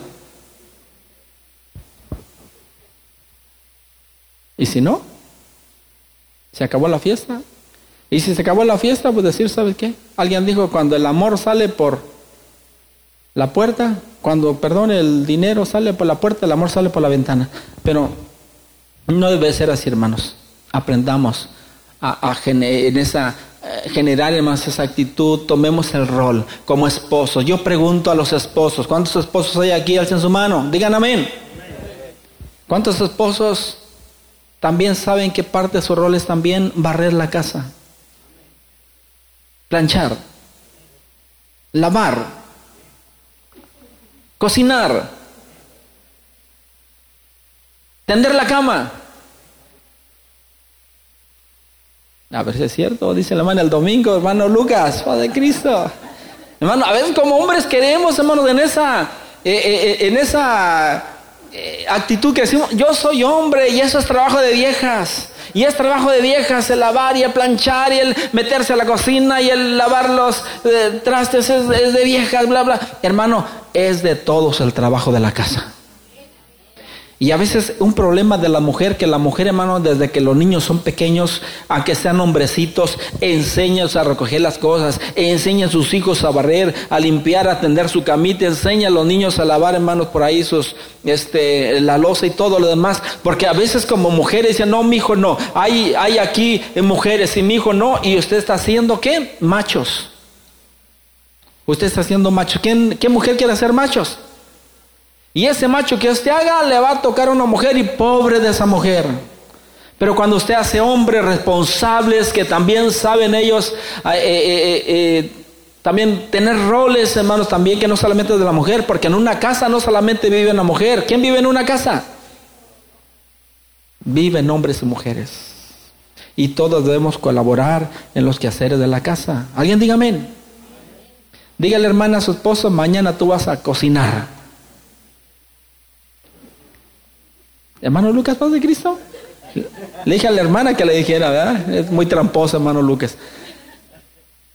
¿Y si no? ¿Se acabó la fiesta? Y si se acabó la fiesta, pues decir, ¿sabes qué? Alguien dijo, cuando el amor sale por La puerta, cuando, perdón, el dinero sale por la puerta, el amor sale por la ventana. Pero no debe ser así, hermanos. Aprendamos a, en esa, generar, hermanos, esa actitud. Tomemos el rol como esposos. Yo pregunto a los esposos, ¿cuántos esposos hay aquí? Alcen su mano. Digan amén. ¿Cuántos esposos también saben que parte de su rol es también barrer la casa? Planchar. Lavar cocinar, tender la cama. A ver si es cierto, dice la hermana el domingo, hermano Lucas, Padre Cristo. Hermano, a veces como hombres queremos, hermanos, en esa, eh, eh, eh, en esa actitud que decimos, yo soy hombre y eso es trabajo de viejas. Y es trabajo de viejas el lavar y el planchar y el meterse a la cocina y el lavar los trastes es, es, de viejas, bla, bla. Hermano, es de todos el trabajo de la casa. Y a veces un problema de la mujer, que la mujer, hermano, desde que los niños son pequeños, a que sean hombrecitos, enseña a recoger las cosas, enseña a sus hijos a barrer, a limpiar, a tender su camita, enseña a los niños a lavar, hermanos, por ahí sus, este, la losa y todo lo demás. Porque a veces como mujeres dicen, no, mi hijo no, hay, hay aquí mujeres y mi hijo no, y usted está haciendo qué? Machos. Usted está haciendo macho. ¿Quién, ¿Qué mujer quiere ser machos? Y ese macho que usted haga le va a tocar a una mujer y pobre de esa mujer. Pero cuando usted hace hombres responsables que también saben ellos eh, eh, eh, también tener roles, hermanos, también que no solamente de la mujer, porque en una casa no solamente vive una mujer. ¿Quién vive en una casa? Viven hombres y mujeres. Y todos debemos colaborar en los quehaceres de la casa. ¿Alguien diga amén? Dígale hermana a su esposo, mañana tú vas a cocinar. Hermano Lucas, ¿paz de Cristo? Le dije a la hermana que le dijera, ¿verdad? Es muy tramposo, hermano Lucas.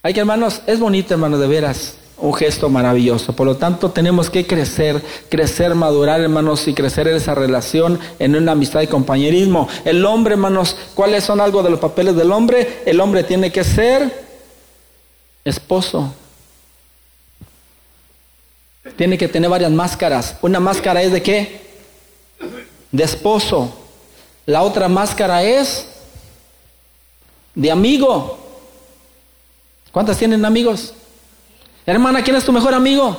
Hay que, hermanos, es bonito, hermano, de veras, un gesto maravilloso. Por lo tanto, tenemos que crecer, crecer, madurar, hermanos, y crecer en esa relación, en una amistad y compañerismo. El hombre, hermanos, ¿cuáles son algo de los papeles del hombre? El hombre tiene que ser esposo. Tiene que tener varias máscaras. Una máscara es de qué? De esposo. La otra máscara es de amigo. ¿Cuántas tienen amigos? Hermana, ¿quién es tu mejor amigo?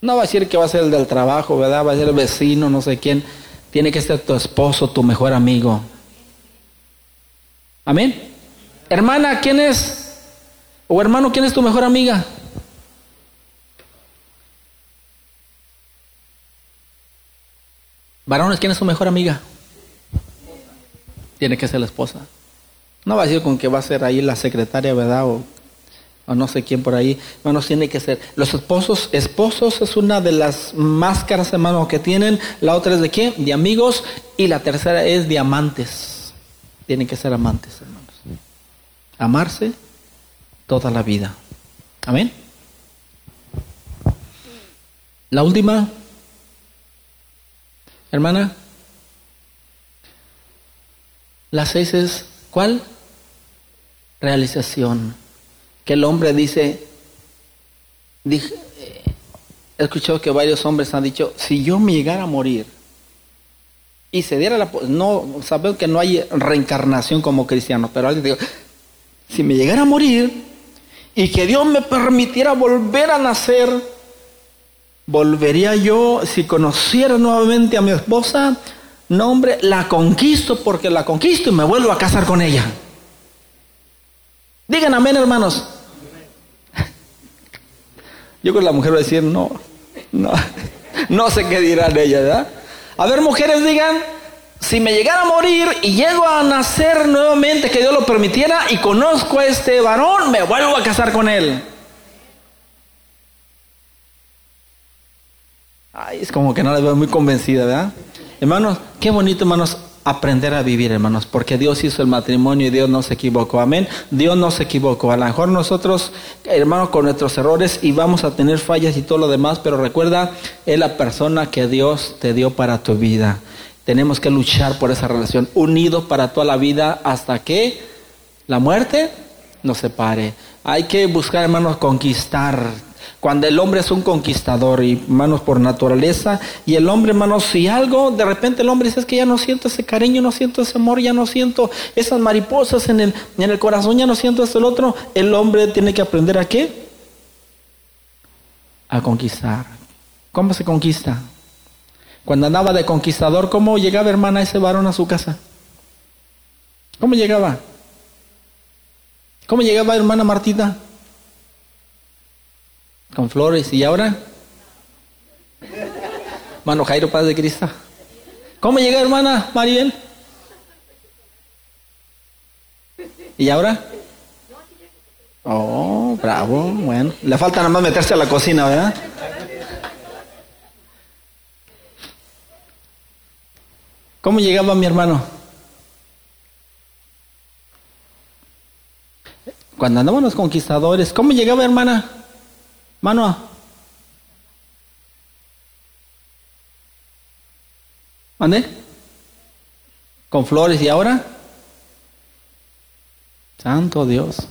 No va a decir que va a ser el del trabajo, ¿verdad? Va a ser el vecino, no sé quién. Tiene que ser tu esposo, tu mejor amigo. Amén. Hermana, ¿quién es? O hermano, ¿quién es tu mejor amiga? Varones, ¿quién es su mejor amiga? Tiene que ser la esposa. No va a decir con que va a ser ahí la secretaria, ¿verdad? O, no sé quién por ahí. Hermanos, tiene que ser. Los esposos, esposos es una de las máscaras, hermanos, que tienen. La otra es de qué? De amigos. Y la tercera es de amantes. Tienen que ser amantes, hermanos. Amarse toda la vida. Amén. La última Hermana, las seis es, ¿cuál? Realización. Que el hombre dice, dije, he escuchado que varios hombres han dicho, si yo me llegara a morir y se diera la... No, sabemos que no hay reencarnación como cristiano, pero alguien dijo, si me llegara a morir y que Dios me permitiera volver a nacer, ¿Volvería yo si conociera nuevamente a mi esposa? No, hombre, la conquisto porque la conquisto y me vuelvo a casar con ella. Digan amén, hermanos. *laughs* Yo creo que la mujer va a decir, no, no, *laughs* no sé qué dirán ella, ¿verdad? A ver, mujeres, digan, si me llegara a morir y llego a nacer nuevamente, que Dios lo permitiera, y conozco a este varón, me vuelvo a casar con él. Ay, es como que no la veo muy convencida, ¿verdad? Hermanos, qué bonito, hermanos, aprender a vivir, hermanos, porque Dios hizo el matrimonio y Dios no se equivocó. Amén. Dios no se equivocó. A lo mejor nosotros, hermanos, con nuestros errores y vamos a tener fallas y todo lo demás, pero recuerda, es la persona que Dios te dio para tu vida. Tenemos que luchar por esa relación, unidos para toda la vida hasta que la muerte nos separe. Hay que buscar, hermanos, conquistar Cuando el hombre es un conquistador, y hermanos, por naturaleza, y el hombre, hermanos, si algo, de repente el hombre dice, es que ya no siento ese cariño, no siento ese amor, ya no siento esas mariposas en el, en el corazón, ya no siento eso el otro, el hombre tiene que aprender a qué? A conquistar. ¿Cómo se conquista? Cuando andaba de conquistador, ¿cómo llegaba hermana ese varón a su casa? ¿Cómo llegaba? ¿Cómo llegaba hermana Martita? Con flores. ¿Y ahora? Mano Jairo Paz de Cristo. ¿Cómo llega hermana Mariel? ¿Y ahora? Oh, bravo, bueno. Le falta nada más meterse a la cocina, ¿verdad? ¿Cómo llegaba mi hermano? Cuando andaban los conquistadores, ¿cómo llegaba hermana? Mano. ¿Mande? Con flores y ahora? Santo Dios.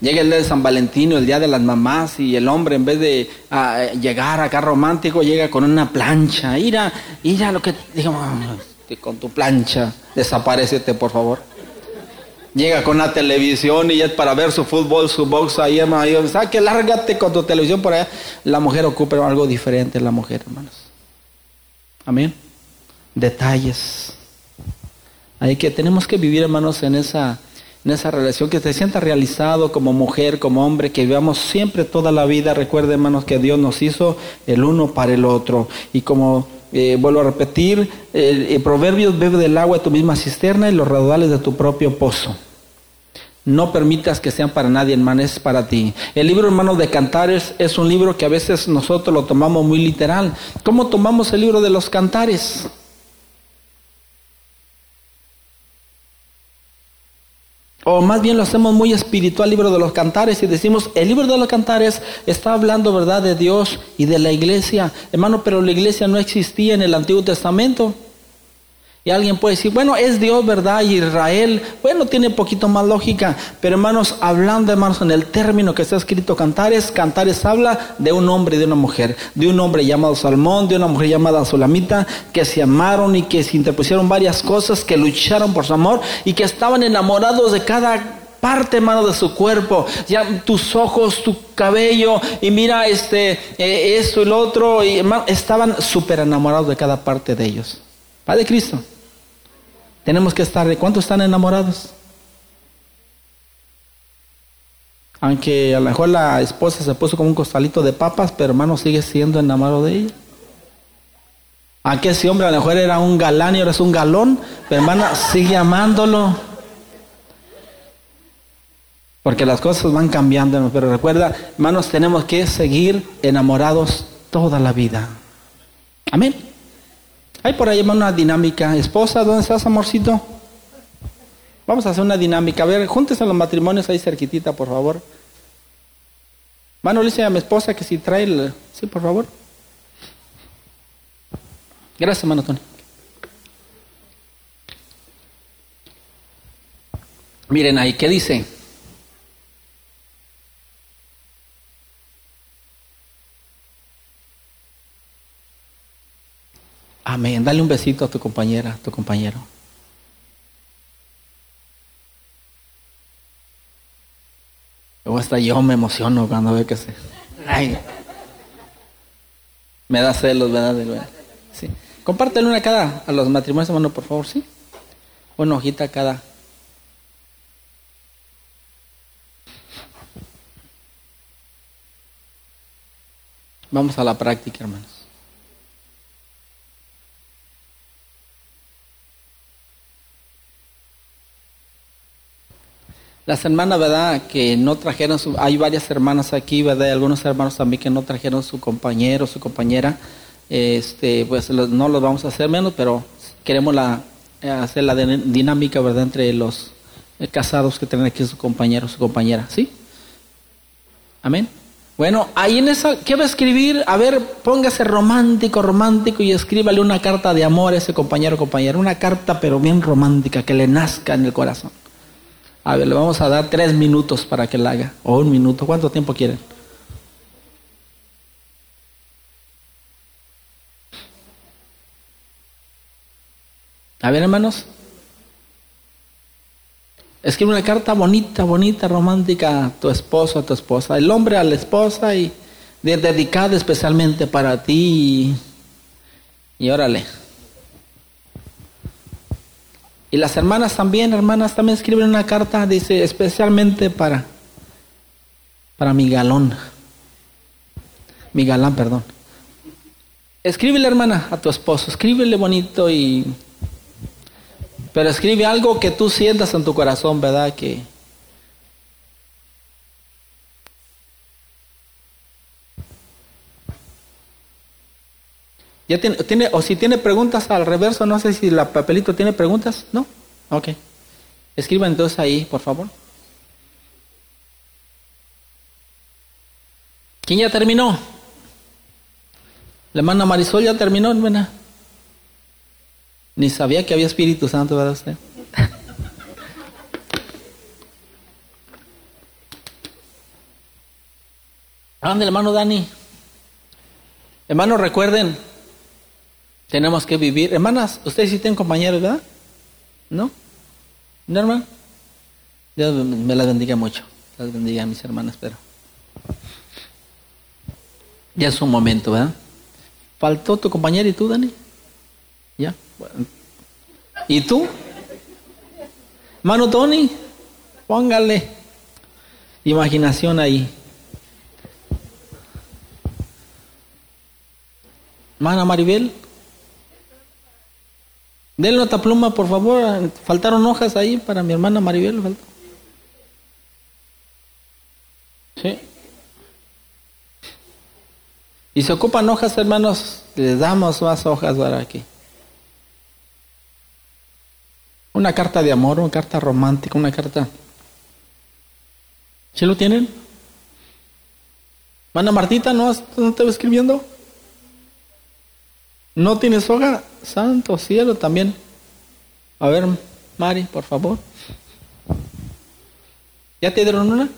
Llega el día de San Valentino, el día de las mamás, y el hombre en vez de ah, llegar acá romántico, llega con una plancha. Ira, ira lo que digamos, con tu plancha, desaparecete por favor. Llega con la televisión y es para ver su fútbol, su box ahí, hermano. ¿Sabes que lárgate con tu televisión por allá? La mujer ocupa algo diferente, la mujer, hermanos. Amén. Detalles. Hay que tenemos que vivir, hermanos, en esa en esa relación, que te sienta realizado como mujer, como hombre, que vivamos siempre toda la vida. Recuerde, hermanos, que Dios nos hizo el uno para el otro. Y como eh, vuelvo a repetir, el, Proverbios bebe del agua de tu misma cisterna y los raudales de tu propio pozo. No permitas que sean para nadie, hermano, es para ti. El libro, hermano, de Cantares es un libro que a veces nosotros lo tomamos muy literal. ¿Cómo tomamos el libro de los Cantares? o más bien lo hacemos muy espiritual, libro de los cantares, y decimos, el libro de los cantares está hablando, ¿verdad?, de Dios y de la iglesia. Hermano, pero la iglesia no existía en el Antiguo Testamento. Y alguien puede decir, bueno, es Dios, ¿verdad? Israel, bueno, tiene un poquito más lógica. Pero hermanos, hablando, hermanos, en el término que está escrito Cantares, Cantares habla de un hombre y de una mujer. De un hombre llamado Salmón, de una mujer llamada Solamita, que se amaron y que se interpusieron varias cosas, que lucharon por su amor y que estaban enamorados de cada parte, hermano, de su cuerpo. Ya tus ojos, tu cabello, y mira este, eh, esto y lo otro. Y estaban súper enamorados de cada parte de ellos. Padre Cristo. Tenemos que estar, ¿de cuántos están enamorados? Aunque a lo mejor la esposa se puso como un costalito de papas, pero hermano sigue siendo enamorado de ella. Aunque ese hombre a lo mejor era un galán y ahora es un galón, pero hermana sigue amándolo. Porque las cosas van cambiando, pero recuerda, hermanos, tenemos que seguir enamorados toda la vida. Amén. Hay por ahí una dinámica. Esposa, ¿dónde estás, amorcito? Vamos a hacer una dinámica. A ver, júntese a los matrimonios ahí cerquitita, por favor. Mano, le dice a mi esposa que si trae el... Sí, por favor. Gracias, hermano Tony. Miren ahí, ¿qué dice? Amén. Dale un besito a tu compañera, a tu compañero. Luego hasta yo me emociono cuando veo que se. Ay. Me da celos, ¿verdad? Sí. Compártelo una cada a los matrimonios, hermano, por favor, ¿sí? Una hojita cada. Vamos a la práctica, hermanos. Las hermanas, ¿verdad? Que no trajeron su... Hay varias hermanas aquí, ¿verdad? Algunos hermanos también que no trajeron su compañero, su compañera. Este, pues no los vamos a hacer menos, pero queremos la, hacer la dinámica, ¿verdad? Entre los eh, casados que tienen aquí su compañero, su compañera, ¿sí? Amén. Bueno, ahí en esa, ¿qué va a escribir? A ver, póngase romántico, romántico y escríbale una carta de amor a ese compañero, compañera. Una carta, pero bien romántica, que le nazca en el corazón. A ver, le vamos a dar tres minutos para que la haga. O un minuto. ¿Cuánto tiempo quieren? A ver, hermanos. Escribe una carta bonita, bonita, romántica a tu esposo, a tu esposa. El hombre a la esposa y dedicada especialmente para ti. Y, y órale. Y las hermanas también, hermanas también escriben una carta, dice, especialmente para, para mi galón. Mi galán, perdón. Escríbele, hermana, a tu esposo, escríbele bonito y... Pero escribe algo que tú sientas en tu corazón, ¿verdad? Que, ¿Ya tiene, tiene, o si tiene preguntas al reverso, no sé si la papelito tiene preguntas, ¿no? Ok. Escriban entonces ahí, por favor. ¿Quién ya terminó? La hermana Marisol ya terminó, hermana. Ni sabía que había Espíritu Santo, ¿verdad usted? *laughs* ¿Dónde hermano Dani? Hermanos, recuerden, tenemos que vivir. Hermanas, ustedes sí tienen compañeros, ¿verdad? ¿No? ¿No, hermano? Dios me las bendiga mucho. Las bendiga a mis hermanas, pero. Ya es un momento, ¿verdad? ¿Faltó tu compañero y tú, Dani? ¿Ya? ¿Y tú? Hermano Tony, póngale imaginación ahí. Hermana Maribel, Denle otra pluma, por favor. Faltaron hojas ahí para mi hermana Maribel. Sí. Y se ocupan hojas, hermanos, les damos más hojas para aquí. Una carta de amor, una carta romántica, una carta. ¿Sí lo tienen? Hermana Martita, ¿no, ¿no te va escribiendo? ¿No tienes hoja? Santo cielo también. A ver, Mari, por favor. ¿Ya te dieron una?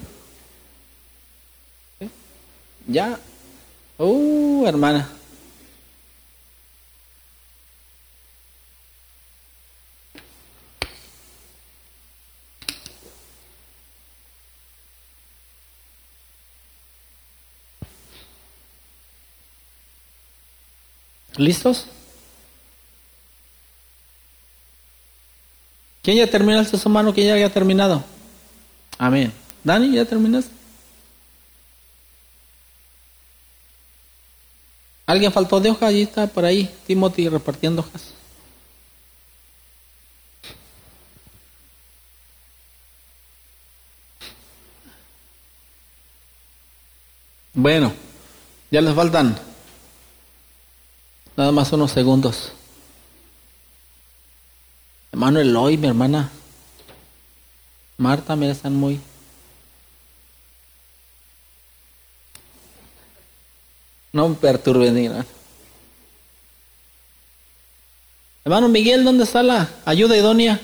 ¿Ya? Uh, hermana. ¿Listos? ¿Quién ya terminó el sexo humano? ¿Quién ya haya terminado? Amén. Dani, ¿ya terminaste? ¿Alguien faltó de hoja? Allí está por ahí Timothy repartiendo hojas. Bueno, ya les faltan nada más unos segundos. Hermano Eloy, mi hermana Marta, mira, están muy... No me perturben, hermano. Hermano Miguel, ¿dónde está la ayuda idónea?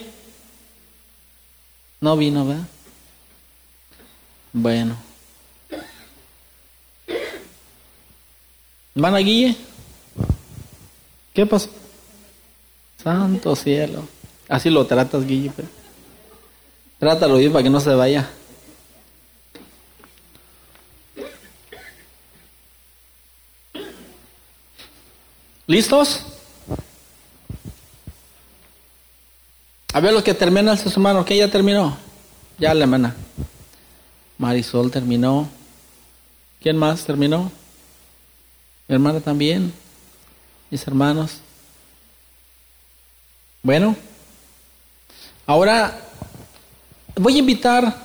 No vino, ¿verdad? Bueno. Hermana Guille, ¿qué pasó? Santo cielo. Así lo tratas, Guille. Trátalo bien para que no se vaya. ¿Listos? A ver los que terminan sus hermanos. ¿Quién ya terminó? Ya la hermana. Marisol terminó. ¿Quién más terminó? Mi hermana también. Mis hermanos. Bueno. Ahora voy a invitar,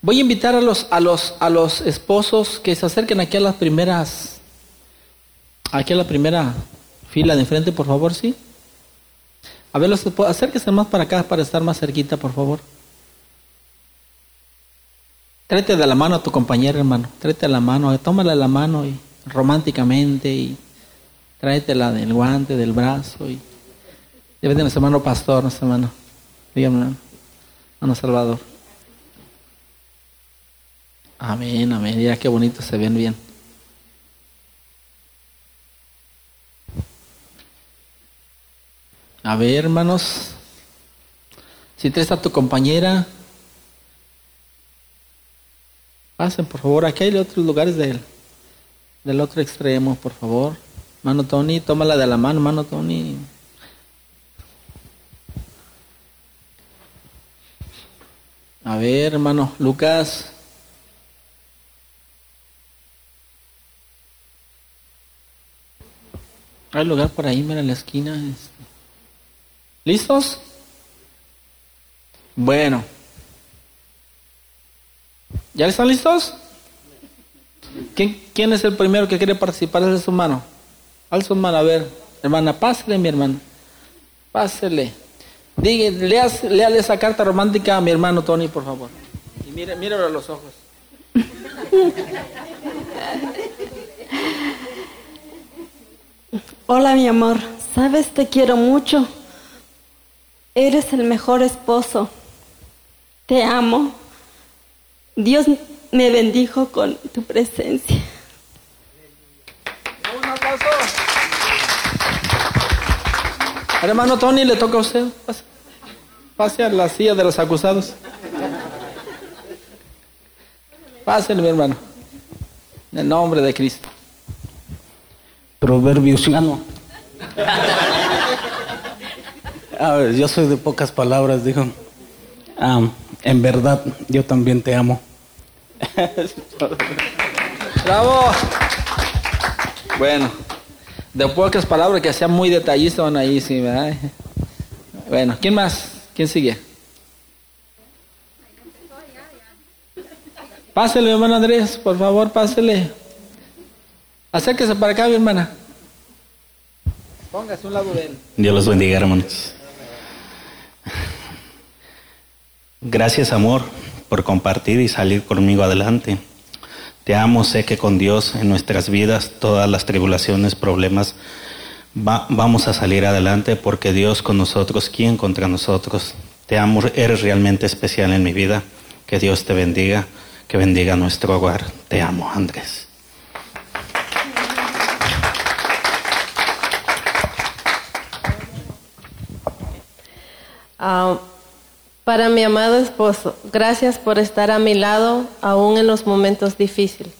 voy a invitar a los, a los, a los esposos que se acerquen aquí a las primeras, aquí a la primera fila de enfrente, por favor, sí. A ver, los, acérquense más para acá para estar más cerquita, por favor. Tráete de la mano a tu compañera, hermano. Tráete de la mano, tómala la mano y románticamente y tráetela del guante, del brazo y debe de nuestro hermano pastor, nuestro hermano. Dígame, hermano Salvador. Amén, amén. Mira qué bonito se ven bien. A ver, hermanos. Si te está tu compañera, pasen por favor. Aquí hay otros lugares del, del otro extremo, por favor. Mano Tony, tómala de la mano, mano Tony. A ver, hermano Lucas. Hay lugar por ahí, mira, en la esquina. Este. ¿Listos? Bueno. ¿Ya están listos? ¿Quién, es el primero que quiere participar? de su mano. Al su mano, a ver. Hermana, pásele, mi hermana. Pásele. Dígale, léale esa carta romántica a mi hermano Tony, por favor. Y mire, míralo a los ojos. *laughs* Hola, mi amor. Sabes, te quiero mucho. Eres el mejor esposo. Te amo. Dios me bendijo con tu presencia. Hermano Tony, le toca a usted. Pase, a la silla de los acusados. Pásale, mi hermano. En el nombre de Cristo. Proverbios, no. A ver, yo soy de pocas palabras, dijo. en verdad, yo también te amo. Bravo. Bueno, de pocas palabras que sea muy detallista van ahí, sí, ¿verdad? Bueno, ¿quién más? ¿Quién sigue? Pásele, hermano Andrés, por favor, pásele. Acérquese para acá, mi hermana. Póngase un lado de él. Dios los bendiga, hermanos. Gracias, amor, por compartir y salir conmigo adelante. Te amo, sé que con Dios en nuestras vidas, todas las tribulaciones, problemas, vamos a salir adelante porque Dios con nosotros, ¿quién contra nosotros? Te amo, eres realmente especial en mi vida. Que Dios te bendiga, que bendiga nuestro hogar. Te amo, Andrés. Ah, para mi amado esposo, gracias por estar a mi lado aún en los momentos difíciles.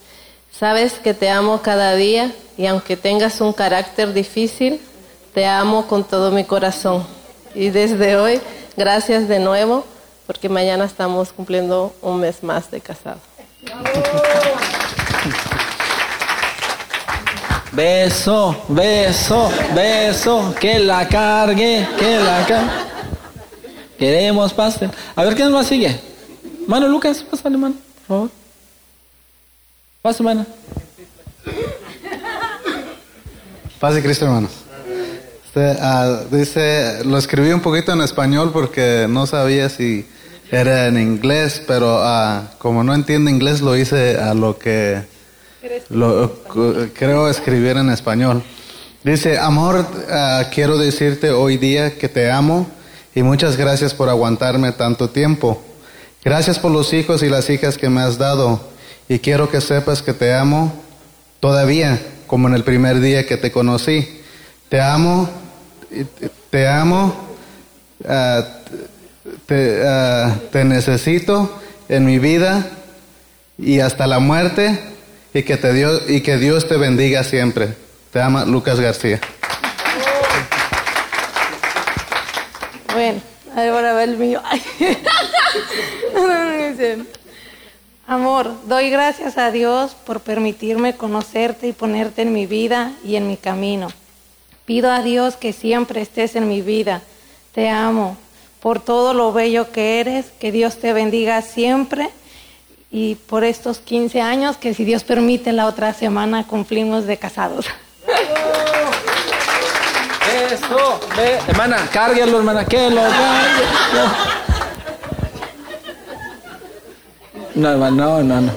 Sabes que te amo cada día y aunque tengas un carácter difícil, te amo con todo mi corazón. Y desde hoy, gracias de nuevo, porque mañana estamos cumpliendo un mes más de casado. Beso, beso, beso, que la cargue, que la cargue. Queremos paz. A ver, ¿quién más sigue? Mano Lucas, pásale, mano, por favor. Pase, mano. Pase Cristo, hermanos. Este, ah, dice, lo escribí un poquito en español porque no sabía si era en inglés, pero uh, como no entiendo inglés lo hice a lo que creo escribir en español. Dice, amor, uh, quiero decirte hoy día que te amo y muchas gracias por aguantarme tanto tiempo. Gracias por los hijos y las hijas que me has dado y quiero que sepas que te amo todavía como en el primer día que te conocí. Te amo, te amo, ah, ah, te, necesito en mi vida y hasta la muerte y que, te Dios, y que Dios te bendiga siempre. Te ama Lucas García. Bueno, ahora va el mío. *laughs* Amor, doy gracias a Dios por permitirme conocerte y ponerte en mi vida y en mi camino. Pido a Dios que siempre estés en mi vida. Te amo por todo lo bello que eres. Que Dios te bendiga siempre. Y por estos 15 años que si Dios permite la otra semana cumplimos de casados. *laughs* Eso, ve, hermana, cárguelo, hermana, que lo. No, hermano, no, no, no.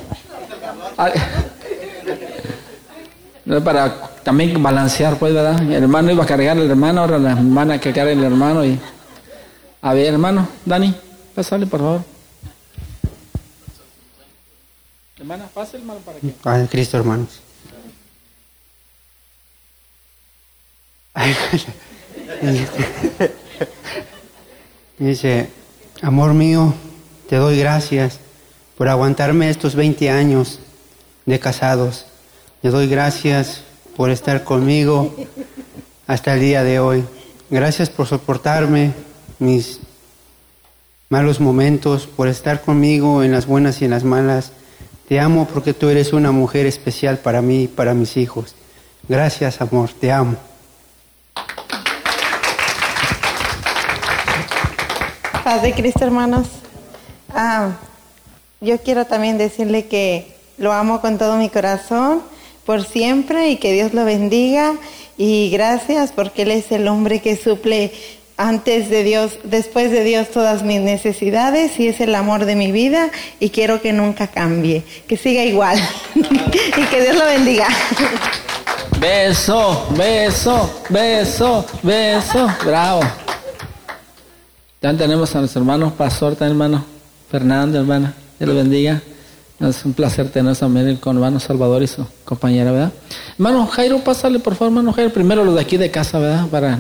No es para también balancear, pues, ¿verdad? El hermano iba a cargar al hermano, ahora la hermana que carga el hermano y. A ver, hermano, Dani, pásale, por favor. Hermana, fácil, hermano, para qué. Padre Cristo, hermanos. *laughs* Dice, amor mío, te doy gracias por aguantarme estos 20 años de casados. Te doy gracias por estar conmigo hasta el día de hoy. Gracias por soportarme mis malos momentos, por estar conmigo en las buenas y en las malas. Te amo porque tú eres una mujer especial para mí y para mis hijos. Gracias, amor, te amo. Paz de Cristo, hermanos. Ah, yo quiero también decirle que lo amo con todo mi corazón por siempre y que Dios lo bendiga y gracias porque Él es el hombre que suple antes de Dios, después de Dios todas mis necesidades y es el amor de mi vida y quiero que nunca cambie, que siga igual *laughs* y que Dios lo bendiga. Beso, beso, beso, beso. Bravo. Ya tenemos a nuestro hermano pastor, hermano Fernando, hermana. Dios lo bendiga. Es un placer tener también con hermano Salvador y su compañera, ¿verdad? Hermano Jairo, pásale por favor, hermano Jairo. Primero los de aquí de casa, ¿verdad? Para,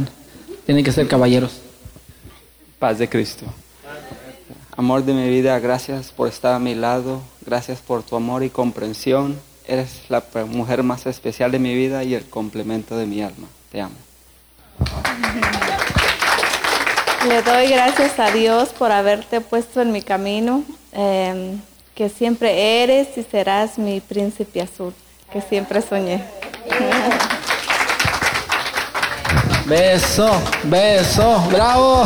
tienen que ser caballeros. Paz de Cristo. Amor de mi vida, gracias por estar a mi lado. Gracias por tu amor y comprensión. Eres la mujer más especial de mi vida y el complemento de mi alma. Te amo. Le doy gracias a Dios por haberte puesto en mi camino. Eh, que siempre eres y serás mi príncipe azul, que siempre soñé. Beso, beso, bravo.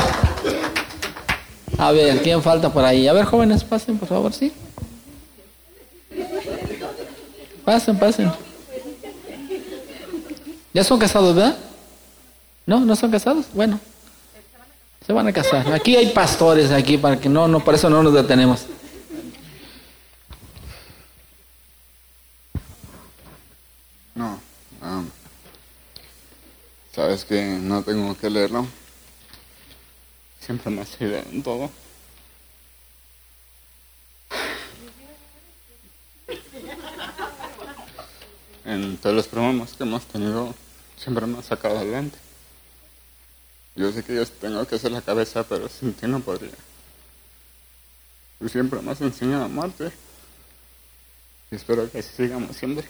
A ver, ¿quién falta por ahí? A ver, jóvenes, pasen, por favor, ¿sí? Pasen, pasen. ¿Ya son casados, verdad? ¿No? ¿No son casados? Bueno. Se van a casar. Aquí hay pastores aquí para que no, no, por eso no nos detenemos. No. Um, Sabes que no tengo que leerlo. Siempre me sirve en todo. En todos los programas que hemos tenido, siempre me ha sacado adelante. Yo sé que yo tengo que hacer la cabeza, pero sin ti no podría. Tú siempre me has enseñado a amarte. Y espero que así sigamos siempre.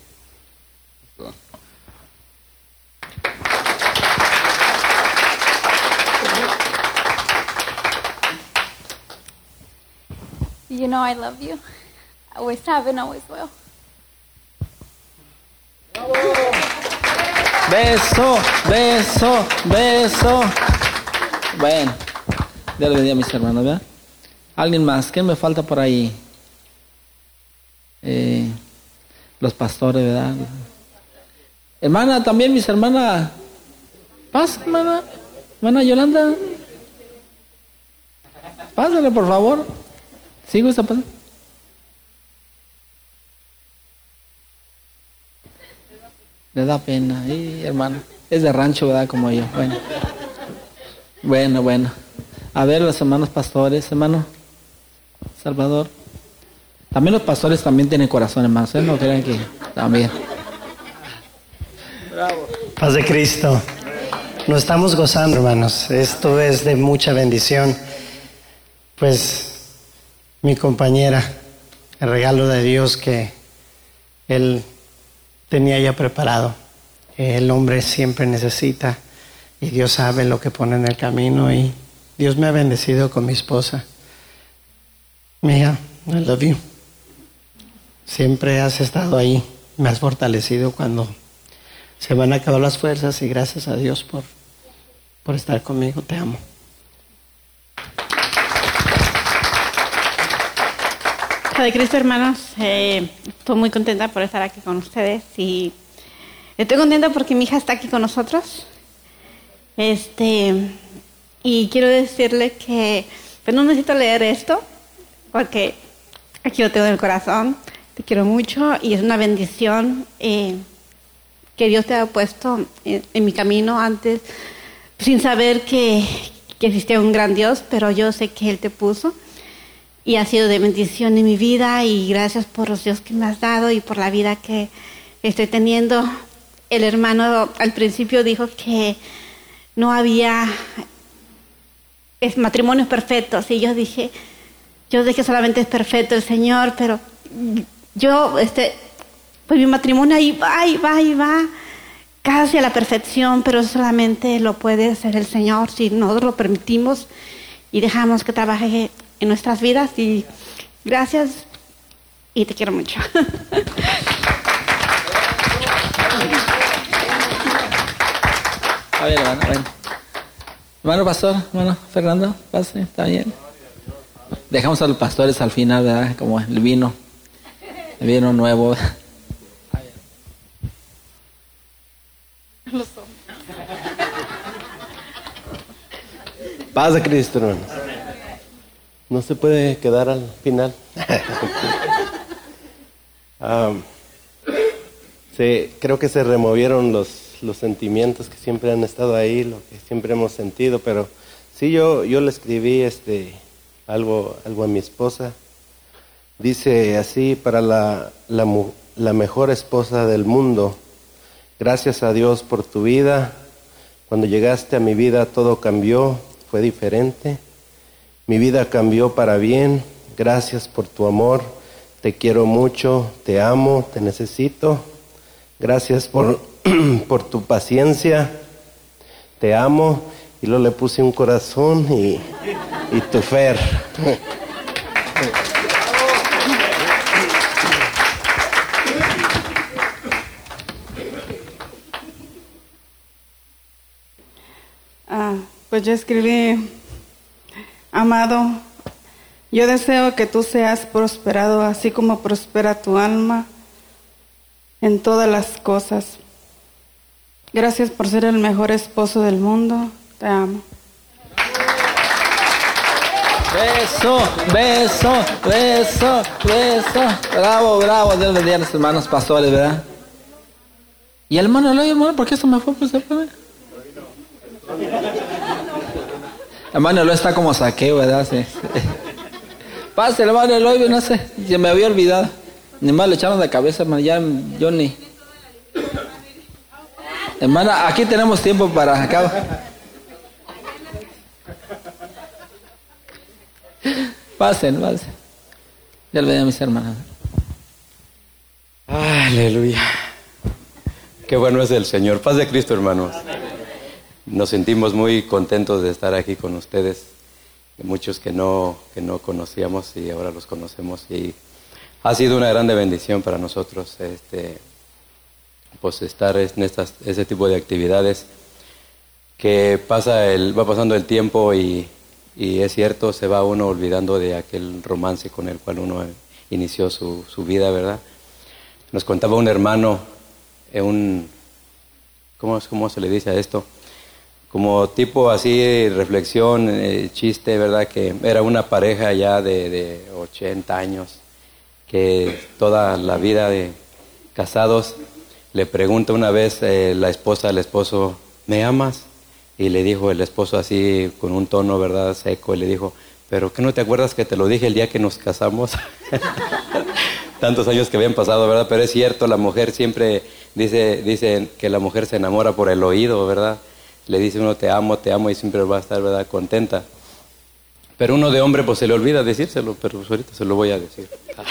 You know I love you. Always have and always will. Beso, beso, beso. Bueno, Dios le a mis hermanos, ¿verdad? ¿Alguien más? ¿Qué me falta por ahí? Eh, los pastores, ¿verdad? Hermana, también mis hermanas. Pasa, hermana. Hermana Yolanda. Pásale, por favor. ¿Sí gusta pasar? Le da pena, y hermano. Es de rancho, ¿verdad? Como yo. Bueno. Bueno, bueno. A ver, los hermanos pastores, hermano. Salvador. También los pastores también tienen corazón, hermanos. ¿eh? No crean que también. Bravo. Paz de Cristo. Nos estamos gozando, hermanos. Esto es de mucha bendición. Pues mi compañera, el regalo de Dios que Él tenía ya preparado. El hombre siempre necesita y Dios sabe lo que pone en el camino y Dios me ha bendecido con mi esposa. Mija, I love you. Siempre has estado ahí, me has fortalecido cuando se van a acabar las fuerzas y gracias a Dios por, por estar conmigo. Te amo. De Cristo, hermanos, eh, estoy muy contenta por estar aquí con ustedes y estoy contenta porque mi hija está aquí con nosotros. Este, y quiero decirle que pues no necesito leer esto porque aquí lo tengo en el corazón. Te quiero mucho y es una bendición eh, que Dios te ha puesto en, mi camino antes sin saber que existía un gran Dios, pero yo sé que Él te puso. Y ha sido de bendición en mi vida y gracias por los Dios que me has dado y por la vida que estoy teniendo. El hermano al principio dijo que no había matrimonios perfectos y yo dije, yo dije solamente es perfecto el Señor, pero yo, este, pues mi matrimonio ahí va, ahí va, ahí va, casi a la perfección, pero solamente lo puede hacer el Señor si nosotros lo permitimos y dejamos que trabaje en nuestras vidas. Y gracias y te quiero mucho. *laughs* A ver, hermano, ven. Hermano pastor, hermano Fernando, pase, está bien. Dejamos a los pastores al final, ¿verdad? Como el vino, el vino nuevo. Paz de Cristo, hermanos. No se puede quedar al final. *laughs* sí, creo que se removieron los, los sentimientos que siempre han estado ahí, lo que siempre hemos sentido, pero sí yo, yo le escribí este, algo, algo a mi esposa. Dice así, para la, la, la mejor esposa del mundo, gracias a Dios por tu vida. Cuando llegaste a mi vida todo cambió, fue diferente. Mi vida cambió para bien. Gracias por tu amor. Te quiero mucho, te amo, te necesito. Gracias por, *clears throat* por tu paciencia. Te amo. Y luego le puse un corazón y, tu fer. Ah, pues yo escribí Amado, yo deseo que tú seas prosperado así como prospera tu alma en todas las cosas. Gracias por ser el mejor esposo del mundo. Te amo. Beso, beso, beso, beso. Bravo, bravo. Dios bendiga a los hermanos pastores, ¿verdad? Y el hermano Eloy, hermano, ¿por qué eso me fue? Pues, Hermano está como saqueo, ¿verdad? Sí. Pase, hermano Eloy, no sé, se me había olvidado. Ni más le echaron de cabeza, hermano, ya yo ni. Hermana, aquí tenemos tiempo para acá. Pasen, pasen. Ya le a mis hermanas. Aleluya. Qué bueno es el Señor. Paz de Cristo, hermanos. Nos sentimos muy contentos de estar aquí con ustedes. Muchos que no, que no conocíamos y ahora los conocemos. Y ha sido una grande bendición para nosotros este, pues estar en estas, ese tipo de actividades que pasa el, va pasando el tiempo y, y es cierto, se va uno olvidando de aquel romance con el cual uno inició su, su vida, ¿verdad? Nos contaba un hermano, eh, un, ¿cómo, ¿cómo, se le dice a esto? Como tipo así, reflexión, eh, chiste, ¿verdad? Que era una pareja ya de, de 80 años, que toda la vida de casados, le pregunta una vez eh, la esposa al esposo, ¿me amas? Y le dijo el esposo así con un tono, ¿verdad? Seco, y le dijo, pero ¿qué no te acuerdas que te lo dije el día que nos casamos? *laughs* Tantos años que habían pasado, ¿verdad? Pero es cierto, la mujer siempre dice, dice que la mujer se enamora por el oído, ¿verdad? Le dice uno te amo, te amo y siempre va a estar, ¿verdad? Contenta. Pero uno de hombre pues se le olvida decírselo, pero pues, ahorita se lo voy a decir. *laughs*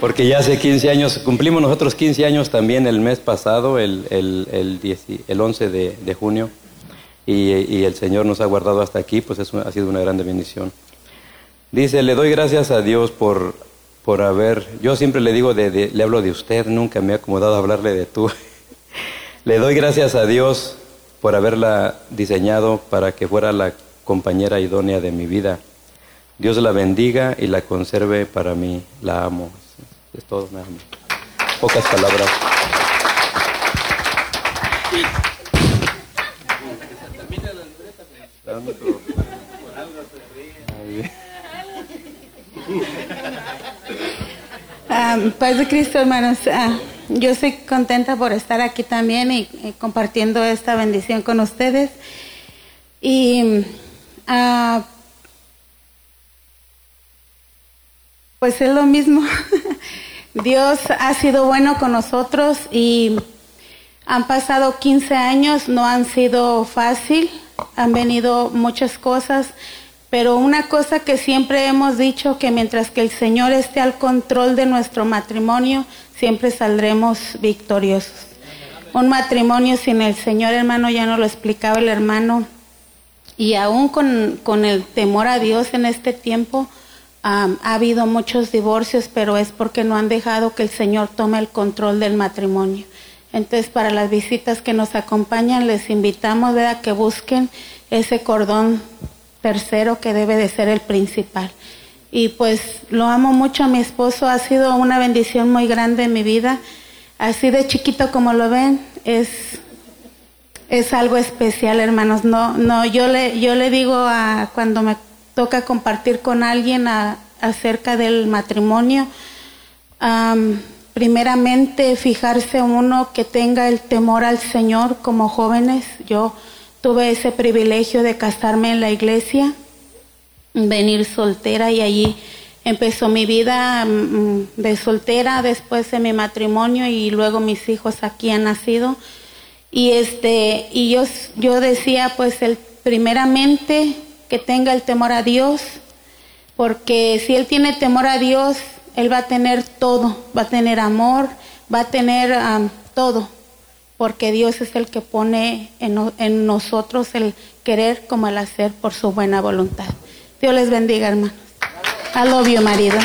Porque ya hace 15 años, cumplimos nosotros 15 años también el mes pasado, el, el, el, el 11 de, de junio, y, y, el Señor nos ha guardado hasta aquí, pues eso ha sido una grande bendición. Dice, le doy gracias a Dios por, por haber, yo siempre le digo, de, de, le hablo de usted, nunca me he acomodado a hablarle de tú. *laughs* le doy gracias a Dios por haberla diseñado para que fuera la compañera idónea de mi vida. Dios la bendiga y la conserve para mí, la amo. Es todo, nada más. Pocas palabras. Um, paz de Cristo, hermanos. Uh, yo estoy contenta por estar aquí también y, compartiendo esta bendición con ustedes. Y uh, Pues es lo mismo. *laughs* Dios ha sido bueno con nosotros y han pasado 15 años, no han sido fácil, han venido muchas cosas, pero una cosa que siempre hemos dicho, que mientras que el Señor esté al control de nuestro matrimonio, siempre saldremos victoriosos. Un matrimonio sin el Señor, hermano, ya no lo explicaba el hermano, y aún con, con el temor a Dios en este tiempo, ha habido muchos divorcios, pero es porque no han dejado que el Señor tome el control del matrimonio. Entonces, para las visitas que nos acompañan, les invitamos a que busquen ese cordón tercero que debe de ser el principal. Y pues lo amo mucho a mi esposo, ha sido una bendición muy grande en mi vida. Así de chiquito como lo ven, es, es algo especial, hermanos. No, no, yo le, yo le digo a cuando me toca compartir con alguien acerca del matrimonio, primeramente fijarse uno que tenga el temor al Señor como jóvenes. Yo tuve ese privilegio de casarme en la iglesia, venir soltera y allí empezó mi vida mm, de soltera, después de mi matrimonio y luego mis hijos aquí han nacido. Y este y yo yo decía pues el primeramente que tenga el temor a Dios, porque si él tiene temor a Dios, él va a tener todo, va a tener amor, va a tener todo, porque Dios es el que pone en, en, nosotros el querer como el hacer por su buena voluntad. Dios les bendiga, hermanos. I love marido.